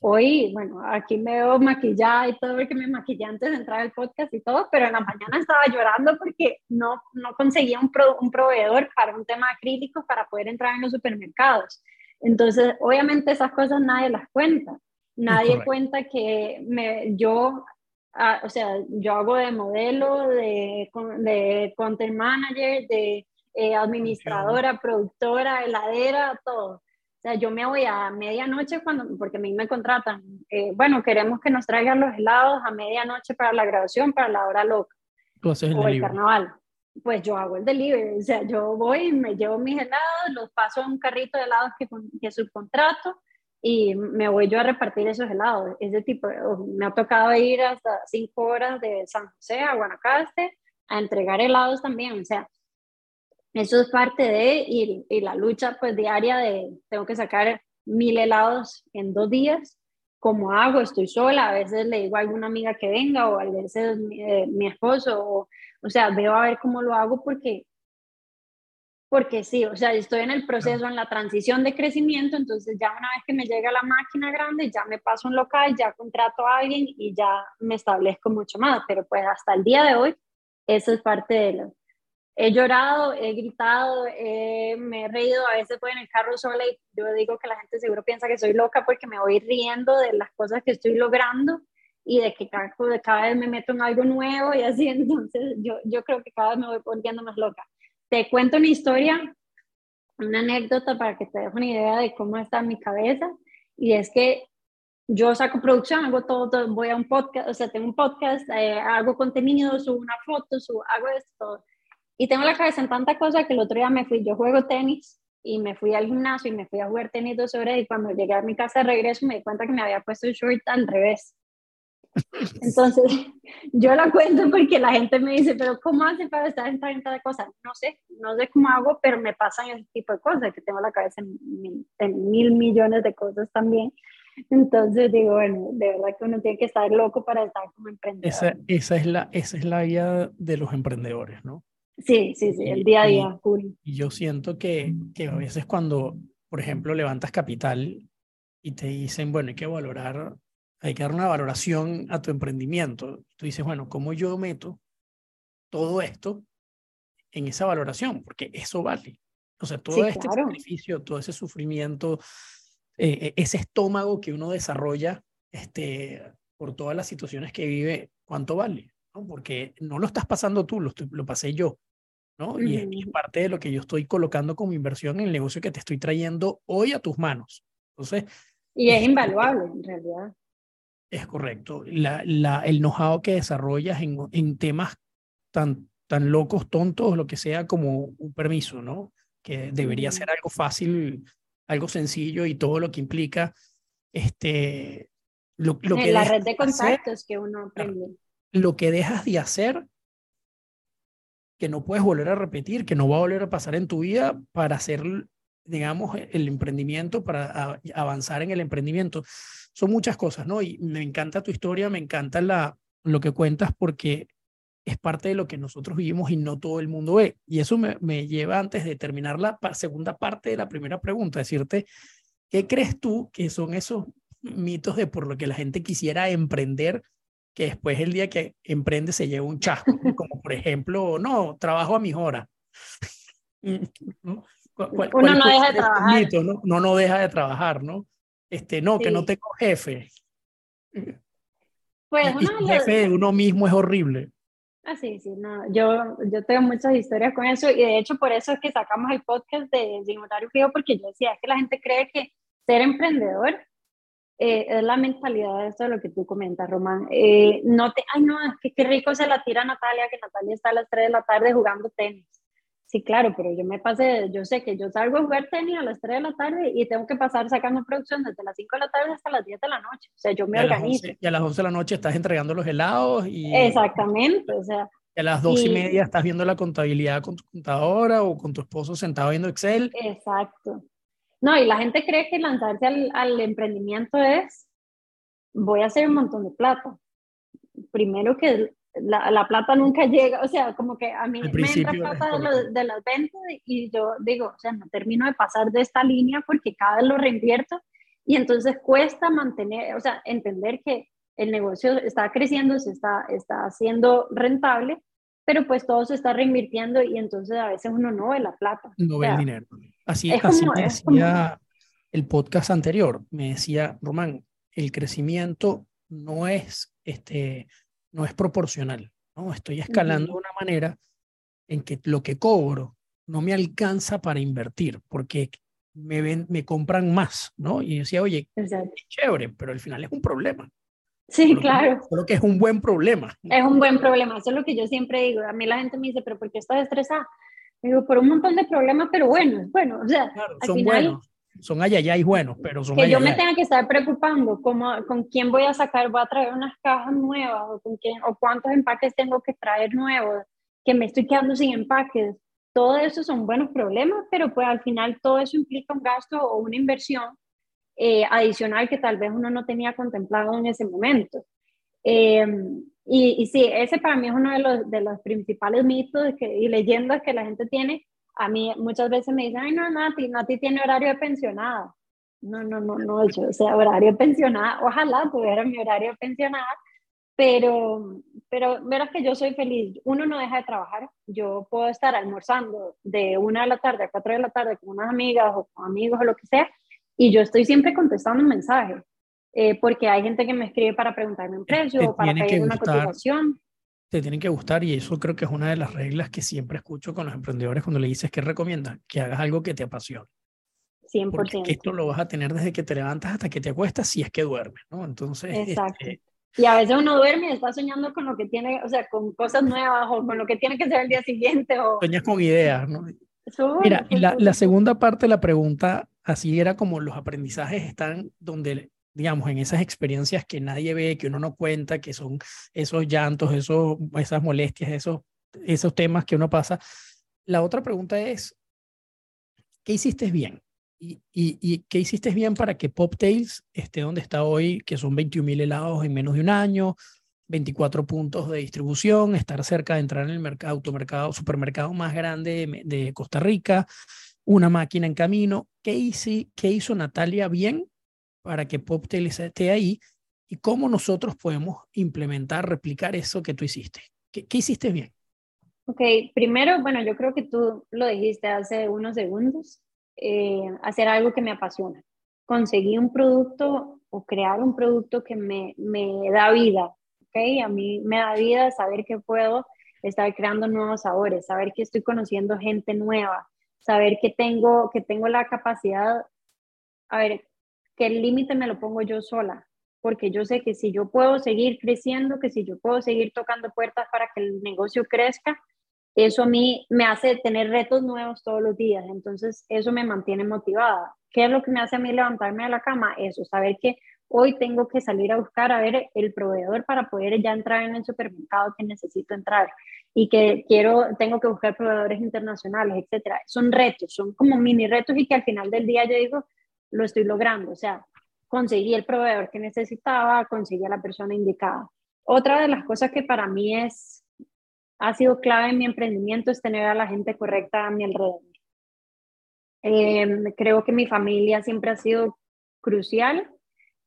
B: Hoy, bueno, aquí me veo maquillada y todo, porque me maquillé antes de entrar al podcast y todo, pero en la mañana estaba llorando porque no, no conseguía un, un proveedor para un tema acrílico para poder entrar en los supermercados. Entonces, obviamente esas cosas nadie las cuenta. Nadie cuenta que me, yo, ah, o sea, yo hago de modelo, de, de content manager, de eh, administradora, productora, heladera, todo sea, yo me voy a medianoche cuando, porque a mí me contratan, eh, bueno, queremos que nos traigan los helados a medianoche para la graduación, para la hora loca. o el carnaval. Pues yo hago el delivery, o sea, yo voy, me llevo mis helados, los paso a un carrito de helados que, que subcontrato y me voy yo a repartir esos helados. Ese tipo, me ha tocado ir hasta cinco horas de San José a Guanacaste a entregar helados también, o sea, eso es parte de, y, y, la lucha pues diaria de, tengo que sacar mil helados en dos días, ¿cómo hago? Estoy sola, a veces le digo a alguna amiga que venga o a veces mi, eh, mi esposo, o, o sea, veo a ver cómo lo hago porque, porque sí, o sea, estoy en el proceso, en la transición de crecimiento, entonces ya una vez que me llega la máquina grande, ya me paso un local, ya contrato a alguien y ya me establezco mucho más, pero pues hasta el día de hoy, eso es parte de lo, he llorado, he gritado, me he reído, a veces voy en el carro sola y yo digo que la gente seguro piensa que soy loca porque me voy riendo de las cosas que estoy logrando y de que cada, cada vez me meto en algo nuevo y así, entonces yo, yo creo que cada vez me voy poniendo más loca. Te cuento una historia, una anécdota para que te des una idea de cómo está mi cabeza. Y es que yo saco producción, hago todo, voy a un podcast, o sea, tengo un podcast, eh, hago contenido, subo una foto, subo, hago esto, todo y tengo la cabeza en tanta cosa que el otro día me fui, yo juego tenis y me fui al gimnasio y me fui a jugar tenis dos horas y cuando llegué a mi casa de regreso me di cuenta que me había puesto el short al revés. Entonces, yo lo cuento porque la gente me dice, pero ¿cómo hace para estar en tanta cosa? No sé, no sé cómo hago, pero me pasan ese tipo de cosas, que tengo la cabeza en, en mil millones de cosas también. Entonces digo, bueno, de verdad que uno tiene que estar loco para estar como emprendedor.
A: Esa, esa, es, la, esa es la guía de los emprendedores, ¿no?
B: Sí, sí, sí, el día a día,
A: Y yo siento que, que a veces cuando, por ejemplo, levantas capital y te dicen, bueno, hay que valorar, hay que dar una valoración a tu emprendimiento. Tú dices, bueno, ¿cómo yo meto todo esto en esa valoración? Porque eso vale. O sea, todo este sacrificio, todo ese sufrimiento, eh, e, ese estómago que uno desarrolla este, por todas las situaciones que vive, ¿cuánto vale? Porque no lo estás pasando tú, lo, lo pasé yo. ¿no? Y, es, parte de lo que yo estoy colocando como inversión en el negocio que te estoy trayendo hoy a tus manos. Entonces,
B: y es, invaluable en realidad.
A: Es correcto. La, la, el know-how que desarrollas en, en temas tan, tan locos, tontos, lo que sea, como un permiso, ¿no? Que debería ser algo fácil, algo sencillo y todo lo que implica este, lo,
B: lo
A: que
B: la red de contactos que uno aprende.
A: Lo que dejas de hacer que no puedes volver a repetir, que no va a volver a pasar en tu vida para hacer, digamos, el emprendimiento, para avanzar en el emprendimiento. Son muchas cosas, ¿no? Y me encanta tu historia, me encanta lo que cuentas porque es parte de lo que nosotros vivimos y no todo el mundo ve. Y eso me, me lleva antes de terminar la segunda parte de la primera pregunta, decirte, ¿qué crees tú que son esos mitos de por lo que la gente quisiera emprender, que después el día que emprende se lleva un chasco? Como por ejemplo, no, trabajo a mis horas.
B: ¿no? Uno no deja de trabajar.
A: ¿no? no, no deja de trabajar, ¿no? Este, no, que no tengo jefe.
B: Pues
A: uno jefe de uno mismo es horrible.
B: Ah, sí, sí, no, yo, yo tengo muchas historias con eso y de hecho por eso es que sacamos el podcast de Signotario Frío porque yo decía, es que la gente cree que ser emprendedor eh, es la mentalidad de esto de lo que tú comentas, Román. Eh, no te, ay, no, es que qué rico se la tira Natalia, que Natalia está a las 3 de la tarde jugando tenis. Sí, claro, pero yo me pasé, yo sé que yo salgo a jugar tenis a las 3 de la tarde y tengo que pasar sacando producción desde las 5 de la tarde hasta las 10 de la noche. O sea, yo me organizo.
A: y a las 11 de la noche estás entregando los helados y...
B: Exactamente, o sea...
A: Y a las 2 y, media estás viendo la contabilidad con tu contadora o con tu esposo sentado viendo Excel.
B: Exacto. No, y la gente cree que lanzarse al, al emprendimiento es, voy a hacer un montón de plata. Primero que la, la, plata nunca llega, o sea, como que a mí me entra plata de, de, las ventas y yo digo, o sea, no termino de pasar de esta línea porque cada vez lo reinvierto y entonces cuesta mantener, o sea, entender que el negocio está creciendo, se está, está haciendo rentable, pero pues todo se está reinvirtiendo y entonces a veces uno no ve la plata.
A: No ve el dinero. Así, así me decía el podcast anterior, me decía, Román, el crecimiento no es este no es proporcional. ¿no? Estoy escalando de una manera en que lo que cobro no me alcanza para invertir, porque me, ven, me compran más, ¿no? Y decía, oye, es chévere, pero al final es un problema.
B: Sí, claro.
A: creo que es un buen problema.
B: Es un buen problema, eso es lo que yo siempre digo. A mí la gente me dice, pero ¿por qué estás estresada? Digo, por un montón de problemas, pero bueno, bueno, o sea,
A: al final, son ayayay buenos, pero son
B: Que yo me tenga que estar preocupando como, con quién voy a sacar, voy a traer unas cajas nuevas o, con quién, o cuántos empaques tengo que traer nuevos, que me estoy quedando sin empaques. Todo eso son buenos problemas, pero pues al final todo eso implica un gasto o una inversión eh, adicional que tal vez uno no tenía contemplado en ese momento. Eh, y, y, sí, ese para mí es uno de los, de los principales mitos que, y leyendas que la gente tiene, a mí muchas veces me dicen, ay, no, Nati, Nati tiene horario de pensionada. No, no, no, no, yo, o sea, horario de pensionada, ojalá tuviera mi horario de pensionada, pero, pero verás que yo soy feliz. Uno no deja de trabajar. Yo puedo estar almorzando de una de la tarde a cuatro de la tarde con unas amigas o con amigos o lo que sea, y yo estoy siempre contestando un mensaje, eh, porque hay gente que me escribe para preguntarme un precio o para pedir una cotización
A: te tienen que gustar y eso creo que es una de las reglas que siempre escucho con los emprendedores cuando le dices que recomiendan, que hagas algo que te apasione.
B: 100%.
A: Porque esto lo vas a tener desde que te levantas hasta que te acuestas si es que duermes, ¿no? Entonces...
B: Exacto. Este y a veces uno duerme y está soñando con lo que tiene, o sea, con cosas nuevas o con lo que tiene que ser el día siguiente. O...
A: Sueñas con ideas, ¿no? Mira, y la, la segunda parte de la pregunta, así era como los aprendizajes están donde digamos, en esas experiencias que nadie ve, que uno no cuenta, que son esos llantos, esos, esas molestias, esos, esos temas que uno pasa. La otra pregunta es, ¿qué hiciste bien? ¿Y, y, qué hiciste bien para que Poptails esté donde está hoy, que son 21 mil helados en menos de un año, 24 puntos de distribución, estar cerca de entrar en el mercado, supermercado más grande de, de Costa Rica, una máquina en camino? ¿Qué, hice, ¿Qué hizo Natalia bien para que PopTail esté ahí y cómo nosotros podemos implementar, replicar eso que tú hiciste. ¿Qué, hiciste bien?
B: Ok, primero, bueno, yo creo que tú lo dijiste hace unos segundos, eh, hacer algo que me apasiona. Conseguí un producto o crear un producto que me, me da vida, ¿ok? A mí me da vida saber que puedo estar creando nuevos sabores, saber que estoy conociendo gente nueva, saber que tengo, que tengo la capacidad, a ver, que el límite me lo pongo yo sola, porque yo sé que si yo puedo seguir creciendo, que si yo puedo seguir tocando puertas para que el negocio crezca, eso a mí me hace tener retos nuevos todos los días, entonces eso me mantiene motivada. ¿Qué es lo que me hace a mí levantarme de la cama? Eso, saber que hoy tengo que salir a buscar a ver el proveedor para poder ya entrar en el supermercado que necesito entrar y que quiero, tengo que buscar proveedores internacionales, etcétera. Son retos, son como mini retos y que al final del día yo digo, lo estoy logrando, o sea, conseguí el proveedor que necesitaba, conseguí a la persona indicada. Otra de las cosas que para mí es, ha sido clave en mi emprendimiento es tener a la gente correcta a mi alrededor. Eh, creo que mi familia siempre ha sido crucial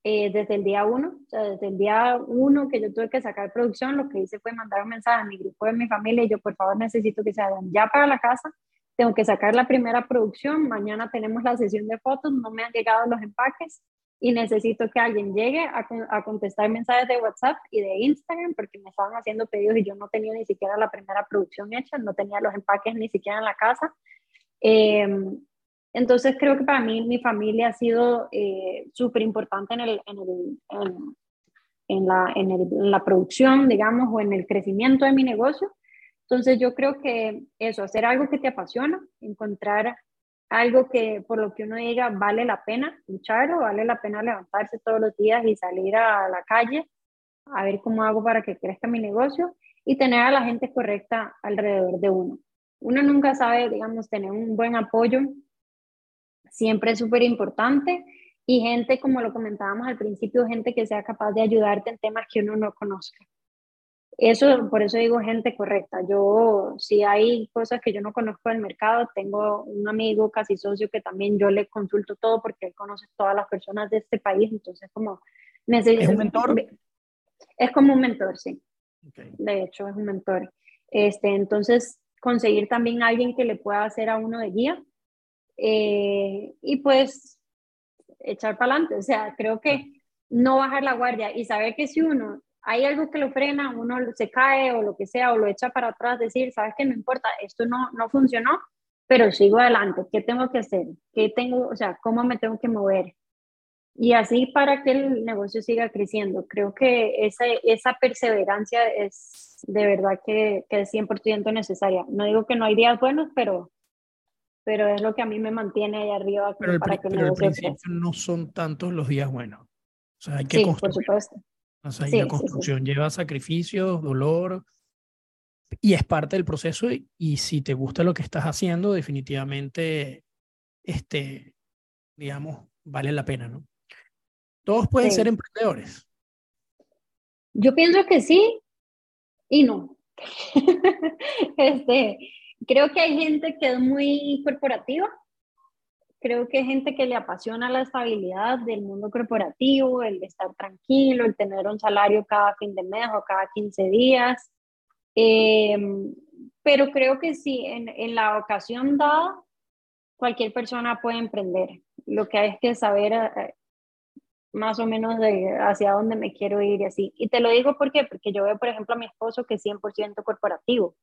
B: eh, desde el día uno, o sea, desde el día uno que yo tuve que sacar producción, lo que hice fue mandar un mensaje a mi grupo de mi familia y yo, por favor, necesito que se hagan ya para la casa, tengo que sacar la primera producción, mañana tenemos la sesión de fotos, no me han llegado los empaques y necesito que alguien llegue a, a contestar mensajes de WhatsApp y de Instagram porque me estaban haciendo pedidos y yo no tenía ni siquiera la primera producción hecha, no tenía los empaques ni siquiera en la casa. Eh, entonces creo que para mí mi familia ha sido eh, súper importante en, el, en, el, en, la, en, la, producción, digamos, o en el crecimiento de mi negocio. Entonces yo creo que eso, hacer algo que te apasiona, encontrar algo que por lo que uno diga vale la pena lucharlo, vale la pena levantarse todos los días y salir a la calle a ver cómo hago para que crezca mi negocio y tener a la gente correcta alrededor de uno. Uno nunca sabe, digamos, tener un buen apoyo siempre es súper importante y gente, como lo comentábamos al principio, gente que sea capaz de ayudarte en temas que uno no conozca. Eso, por eso digo gente correcta. Yo, si hay cosas que yo no conozco del mercado, tengo un amigo casi socio que también yo le consulto todo porque él conoce todas las personas de este país, entonces como...
A: ¿Es un mentor?
B: Es como un mentor, sí. De hecho, es un mentor. Este, entonces, conseguir también alguien que le pueda hacer a uno de guía, eh, y pues echar para adelante. O sea, creo que no bajar la guardia y saber que si uno hay algo que lo frena, uno se cae o lo que sea, o lo echa para atrás, decir, sabes que no importa, esto no, no funcionó, pero sigo adelante, ¿qué tengo que hacer? ¿Qué tengo, o sea, cómo me tengo que mover? Y así para que el negocio siga creciendo. Creo que esa, esa perseverancia es de verdad que, que es 100% necesaria. No digo que no hay días buenos, pero pero es lo que a mí me mantiene ahí arriba.
A: Pero, el, para que pero al principio no son tantos los días buenos. O sea, hay que
B: sí,
A: construir.
B: por supuesto.
A: O sea, la construcción lleva sacrificios, dolor, y es parte del proceso. Y, y, si te gusta lo que estás haciendo, definitivamente, este, digamos, vale la pena, ¿no? Todos pueden ser emprendedores.
B: Yo pienso que sí y no. este, Creo que hay gente que es muy corporativa. Creo que gente que le apasiona la estabilidad del mundo corporativo, el estar tranquilo, el tener un salario cada fin de mes o cada 15 días. Em, pero creo que sí, en, en la ocasión dada, cualquier persona puede emprender. Lo que hay es que saber eh, más o menos de hacia dónde me quiero ir y así. Y te lo digo ¿por qué? porque yo veo, por ejemplo, a mi esposo que es 100% corporativo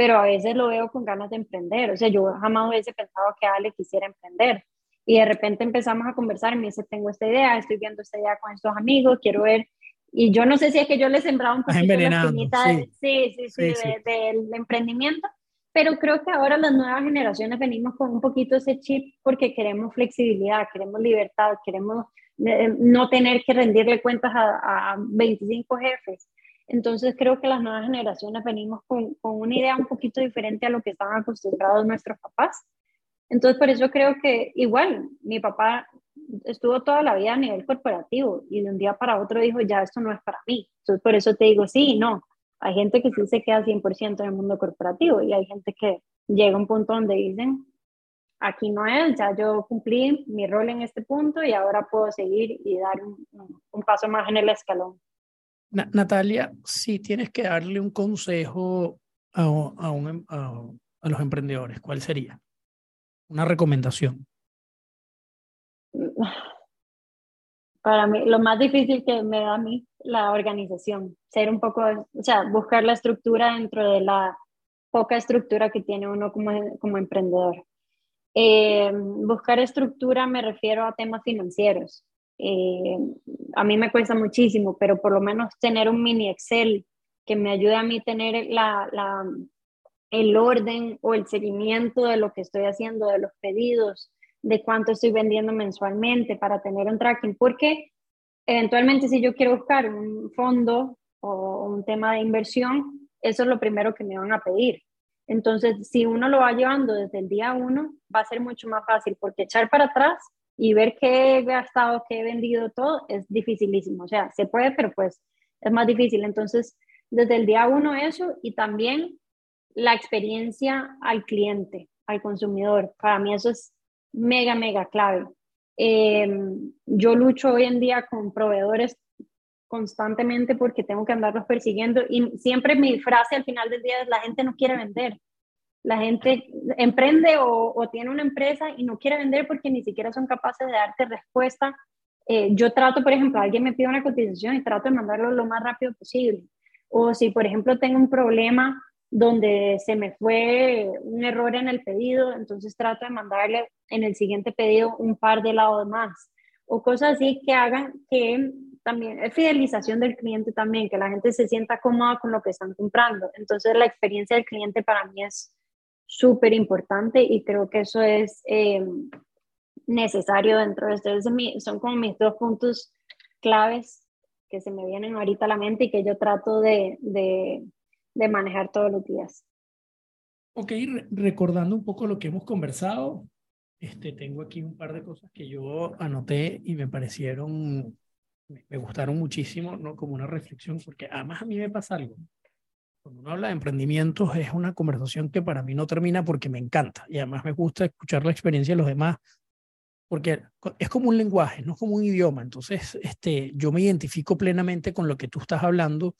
B: pero a veces lo veo con ganas de emprender. O sea, yo jamás hubiese pensado que Ale quisiera emprender. Y de repente empezamos a conversar y me dice, tengo esta idea, estoy viendo esta idea con estos amigos, quiero ver. Y yo no sé si es que yo les sembraba un poquito la espinita sí. sí, sí, sí, sí, del emprendimiento, pero creo que ahora las nuevas generaciones venimos con un poquito ese chip porque queremos flexibilidad, queremos libertad, queremos eh, no tener que rendirle cuentas a, a 25 jefes. Entonces creo que las nuevas generaciones venimos con, con, una idea un poquito diferente a lo que estaban acostumbrados nuestros papás. Entonces por eso creo que igual mi papá estuvo toda la vida a nivel corporativo y de un día para otro dijo, ya esto no es para mí. Entonces por eso te digo, sí no. Hay gente que sí se queda 100% en el mundo corporativo y hay gente que llega a un punto donde dicen, aquí no es, ya yo cumplí mi rol en este punto y ahora puedo seguir y dar un paso más en el escalón.
A: Natalia, si tienes que darle un consejo a, em, a, los emprendedores, ¿cuál sería? Una recomendación.
B: Para mí, lo más difícil que me da a mí, la organización, ser un poco, o sea, buscar la estructura dentro de la poca estructura que tiene uno como, como emprendedor. Eh, buscar estructura me refiero a temas financieros. Eh, a mí me cuesta muchísimo, pero por lo menos tener un mini Excel que me ayude a mí tener la, la, el orden o el seguimiento de lo que estoy haciendo, de los pedidos, de cuánto estoy vendiendo mensualmente para tener un tracking, porque eventualmente si yo quiero buscar un fondo o un tema de inversión, eso es lo primero que me van a pedir. Entonces, si uno lo va llevando desde el día uno, va a ser mucho más fácil, porque echar para atrás y ver qué he gastado, qué he vendido, todo, es dificilísimo. O sea, se puede, pero pues es más difícil. Entonces, desde el día uno eso y también la experiencia al cliente, al consumidor. Para mí eso es mega, mega clave. Em, yo lucho hoy en día con proveedores constantemente porque tengo que andarlos persiguiendo y siempre mi frase al final del día es la gente no quiere vender. La gente emprende o, tiene una empresa y no quiere vender porque ni siquiera son capaces de darte respuesta. Eh, yo trato, por ejemplo, alguien me pide una cotización y trato de mandarlo lo más rápido posible. O si, por ejemplo, tengo un problema donde se me fue un error en el pedido, entonces trato de mandarle en el siguiente pedido un par de lados más. O cosas así que hagan que también, es fidelización del cliente también, que la gente se sienta cómoda con lo que están comprando. Entonces la experiencia del cliente para mí es súper importante y creo que eso es eh, necesario dentro de esto. Son como mis dos puntos claves que se me vienen ahorita a la mente y que yo trato de, de, de manejar todos los días.
A: Ok, recordando un poco lo que hemos conversado, este, tengo aquí un par de cosas que yo anoté y me parecieron, me gustaron muchísimo, ¿no? Como una reflexión, porque además a mí me pasa algo. Cuando uno habla de emprendimientos es una conversación que para mí no termina porque me encanta y además me gusta escuchar la experiencia de los demás porque es como un lenguaje, no es como un idioma. Entonces, este, yo me identifico plenamente con lo que tú estás hablando,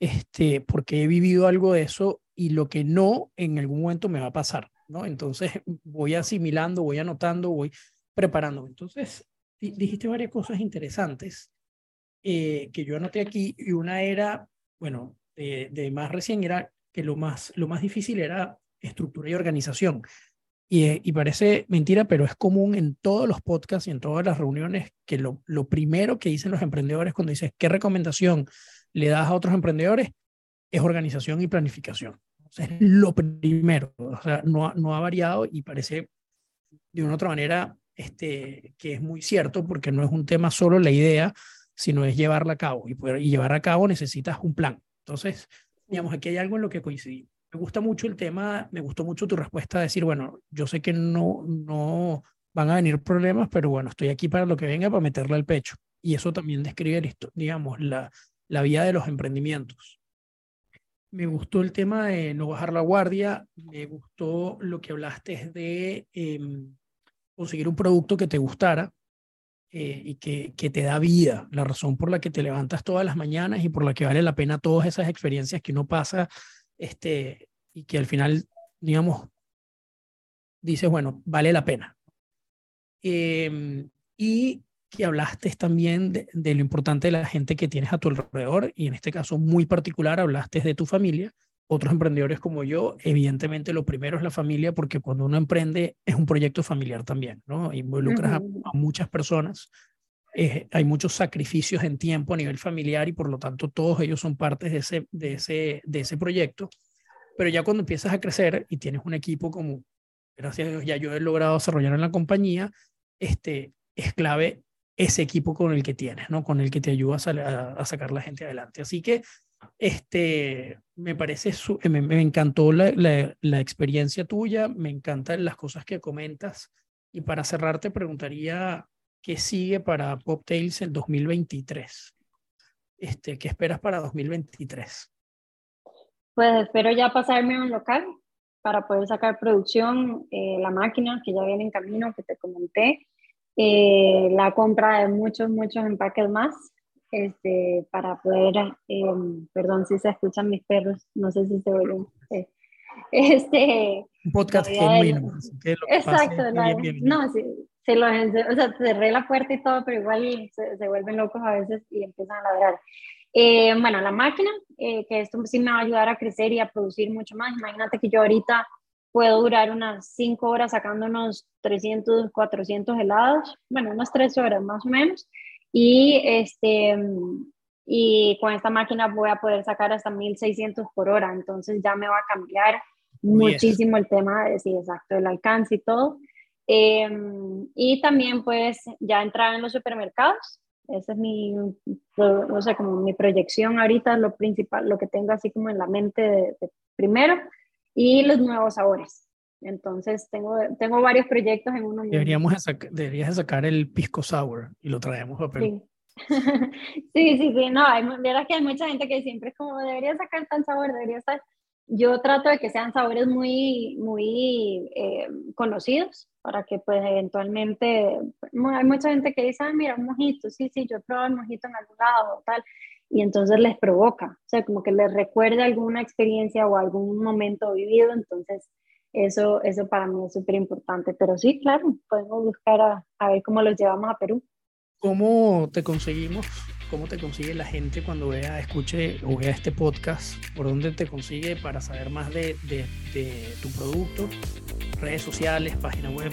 A: este, porque he vivido algo de eso y lo que no en algún momento me va a pasar, ¿no? Entonces, voy asimilando, voy anotando, voy preparando. Entonces, dijiste varias cosas interesantes eh, que yo anoté aquí y una era, bueno, de, de más recién era que lo más, lo más difícil era estructura y organización. Eh, y, parece mentira, pero es común en todos los podcasts y en todas las reuniones que lo, lo primero que dicen los emprendedores cuando dices qué recomendación le das a otros emprendedores es organización y planificación. es lo primero, o sea, no, no ha variado y parece de una otra manera este, que es muy cierto porque no es un tema solo la idea, sino es llevarla a cabo. Y, poder, y llevar a cabo necesitas un plan. Entonces, digamos, aquí hay algo en lo que coincidimos me gusta mucho el tema, me gustó mucho tu respuesta a decir, bueno, yo sé que no, no van a venir problemas, pero bueno, estoy aquí para lo que venga, para meterle al pecho. Y eso también describe, digamos, la, la vía de los emprendimientos. Me gustó el tema de no bajar la guardia, me gustó lo que hablaste de em, conseguir un producto que te gustara eh, y que, te da vida, la razón por la que te levantas todas las mañanas y por la que vale la pena todas esas experiencias que uno pasa este, y que al final, digamos, dices, bueno, vale la pena. Em, y que hablaste también de, lo importante de la gente que tienes a tu alrededor, y en este caso muy particular hablaste de tu familia. Otros emprendedores como yo, evidentemente lo primero es la familia, porque cuando uno emprende es un proyecto familiar también, ¿no? Involucras a, muchas personas, eh, hay muchos sacrificios en tiempo a nivel familiar y por lo tanto todos ellos son partes de ese, de ese, de ese proyecto. Pero ya cuando empiezas a crecer y tienes un equipo como, gracias a Dios, ya yo he logrado desarrollar en la compañía, este, es clave ese equipo con el que tienes, ¿no? Con el que te ayudas a, a, sacar la gente adelante. Así que, este, me parece, su, me, encantó la, la, la, experiencia tuya, me encantan las cosas que comentas. Y para cerrar, te preguntaría, ¿Qué sigue para Pop Tales en 2023? Este, ¿Qué esperas para 2023?
B: Pues espero ya pasarme a un local para poder sacar producción, eh, la máquina que ya viene en camino, que te comenté, eh, la compra de muchos, muchos empaques más, este, para poder, eh, perdón si se escuchan mis perros, no sé si se oyen. este,
A: un podcast genuino.
B: Exacto, no, sí, se los, o sea, cerré la puerta y todo, pero igual se, vuelven locos a veces y empiezan a ladrar. Eh, bueno, la máquina, eh, que esto sí me va a ayudar a crecer y a producir mucho más. Imagínate que yo ahorita puedo durar unas 5 horas sacando unos 300, 400 helados, bueno, unas 3 horas más o menos. Y, este, y con esta máquina voy a poder sacar hasta 1600 por hora, entonces ya me va a cambiar muchísimo el tema, de, sí, exacto, el alcance y todo. Em, y también pues ya entrar en los supermercados. Esa es mi, no sé, como mi proyección ahorita, lo principal, lo que tengo así como en la mente de, primero. Y los nuevos sabores. Entonces tengo, tengo varios proyectos en uno
A: Deberíamos deberías sacar el pisco sour y lo traemos a Perú.
B: Sí. sí, sí, no, hay, que hay mucha gente que siempre es como, debería sacar tal sabor, debería estar yo trato de que sean sabores muy, muy eh, conocidos para que pues eventualmente, hay mucha gente que dice, ah, mira, un mojito, sí, sí, yo he probado el mojito en algún lado, tal, y entonces les provoca, o sea, como que les recuerda alguna experiencia o algún momento vivido, entonces eso, eso para mí es súper importante, pero sí, claro, podemos buscar a, a ver cómo los llevamos a Perú.
A: ¿Cómo te conseguimos cómo te consigue la gente cuando vea, escuche o vea este podcast, por dónde te consigue para saber más de, tu producto, redes sociales, página web.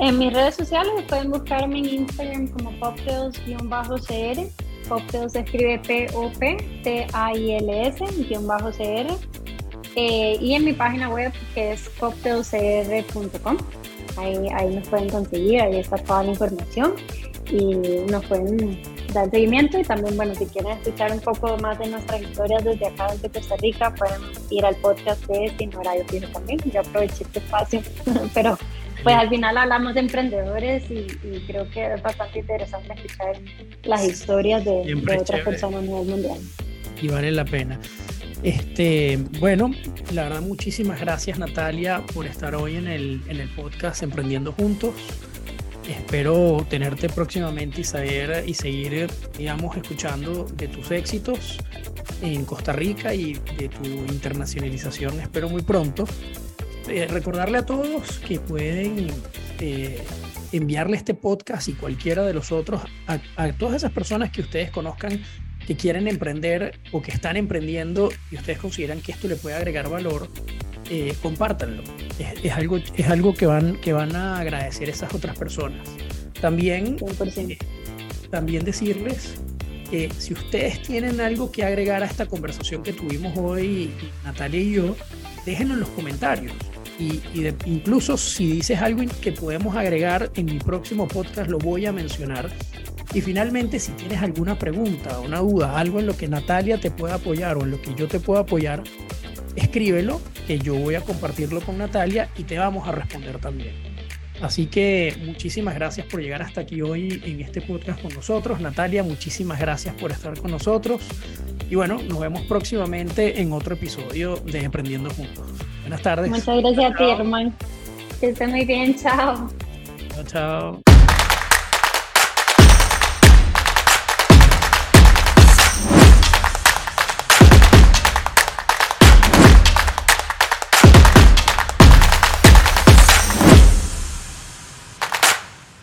B: En mis redes sociales pueden buscarme en Instagram como poptails-cr. Poptails se escribe P-O-P-T-A-I-L-S-cr. Eh, y en mi página web que es poptailscr.com. Ahí, ahí nos pueden conseguir, ahí está toda la información y nos pueden dar seguimiento y también, bueno, si quieren escuchar un poco más de nuestras historias desde acá, desde Costa Rica, pueden ir al podcast de Sin Horario Fijo también. Yo aproveché este espacio, pero pues al final hablamos de emprendedores y, creo que es bastante interesante escuchar las historias de, otras personas a nivel mundial.
A: Y vale la pena. Este, bueno, la verdad, muchísimas gracias Natalia por estar hoy en el, en el podcast Emprendiendo Juntos espero tenerte próximamente y saber y seguir, digamos, escuchando de tus éxitos en Costa Rica y de tu internacionalización, espero muy pronto. Eh, recordarle a todos que pueden eh, enviarle este podcast y cualquiera de los otros a, a todas esas personas que ustedes conozcan que quieren emprender o que están emprendiendo y ustedes consideran que esto le puede agregar valor eh, compártanlo. Es, algo, es algo que van, que van a agradecer esas otras personas. También, eh, también decirles que si ustedes tienen algo que agregar a esta conversación que tuvimos hoy, Natalia y yo, déjenlo en los comentarios. Y, incluso si dices algo que podemos agregar en mi próximo podcast, lo voy a mencionar. Y finalmente, si tienes alguna pregunta, una duda, algo en lo que Natalia te pueda apoyar o en lo que yo te pueda apoyar, escríbelo, que yo voy a compartirlo con Natalia y te vamos a responder también. Así que muchísimas gracias por llegar hasta aquí hoy en este podcast con nosotros. Natalia, muchísimas gracias por estar con nosotros. Y bueno, nos vemos próximamente en otro episodio de Emprendiendo Juntos. Buenas tardes.
B: Muchas gracias a ti, hermano. Que esté muy bien. Chao.
A: Chao, chao.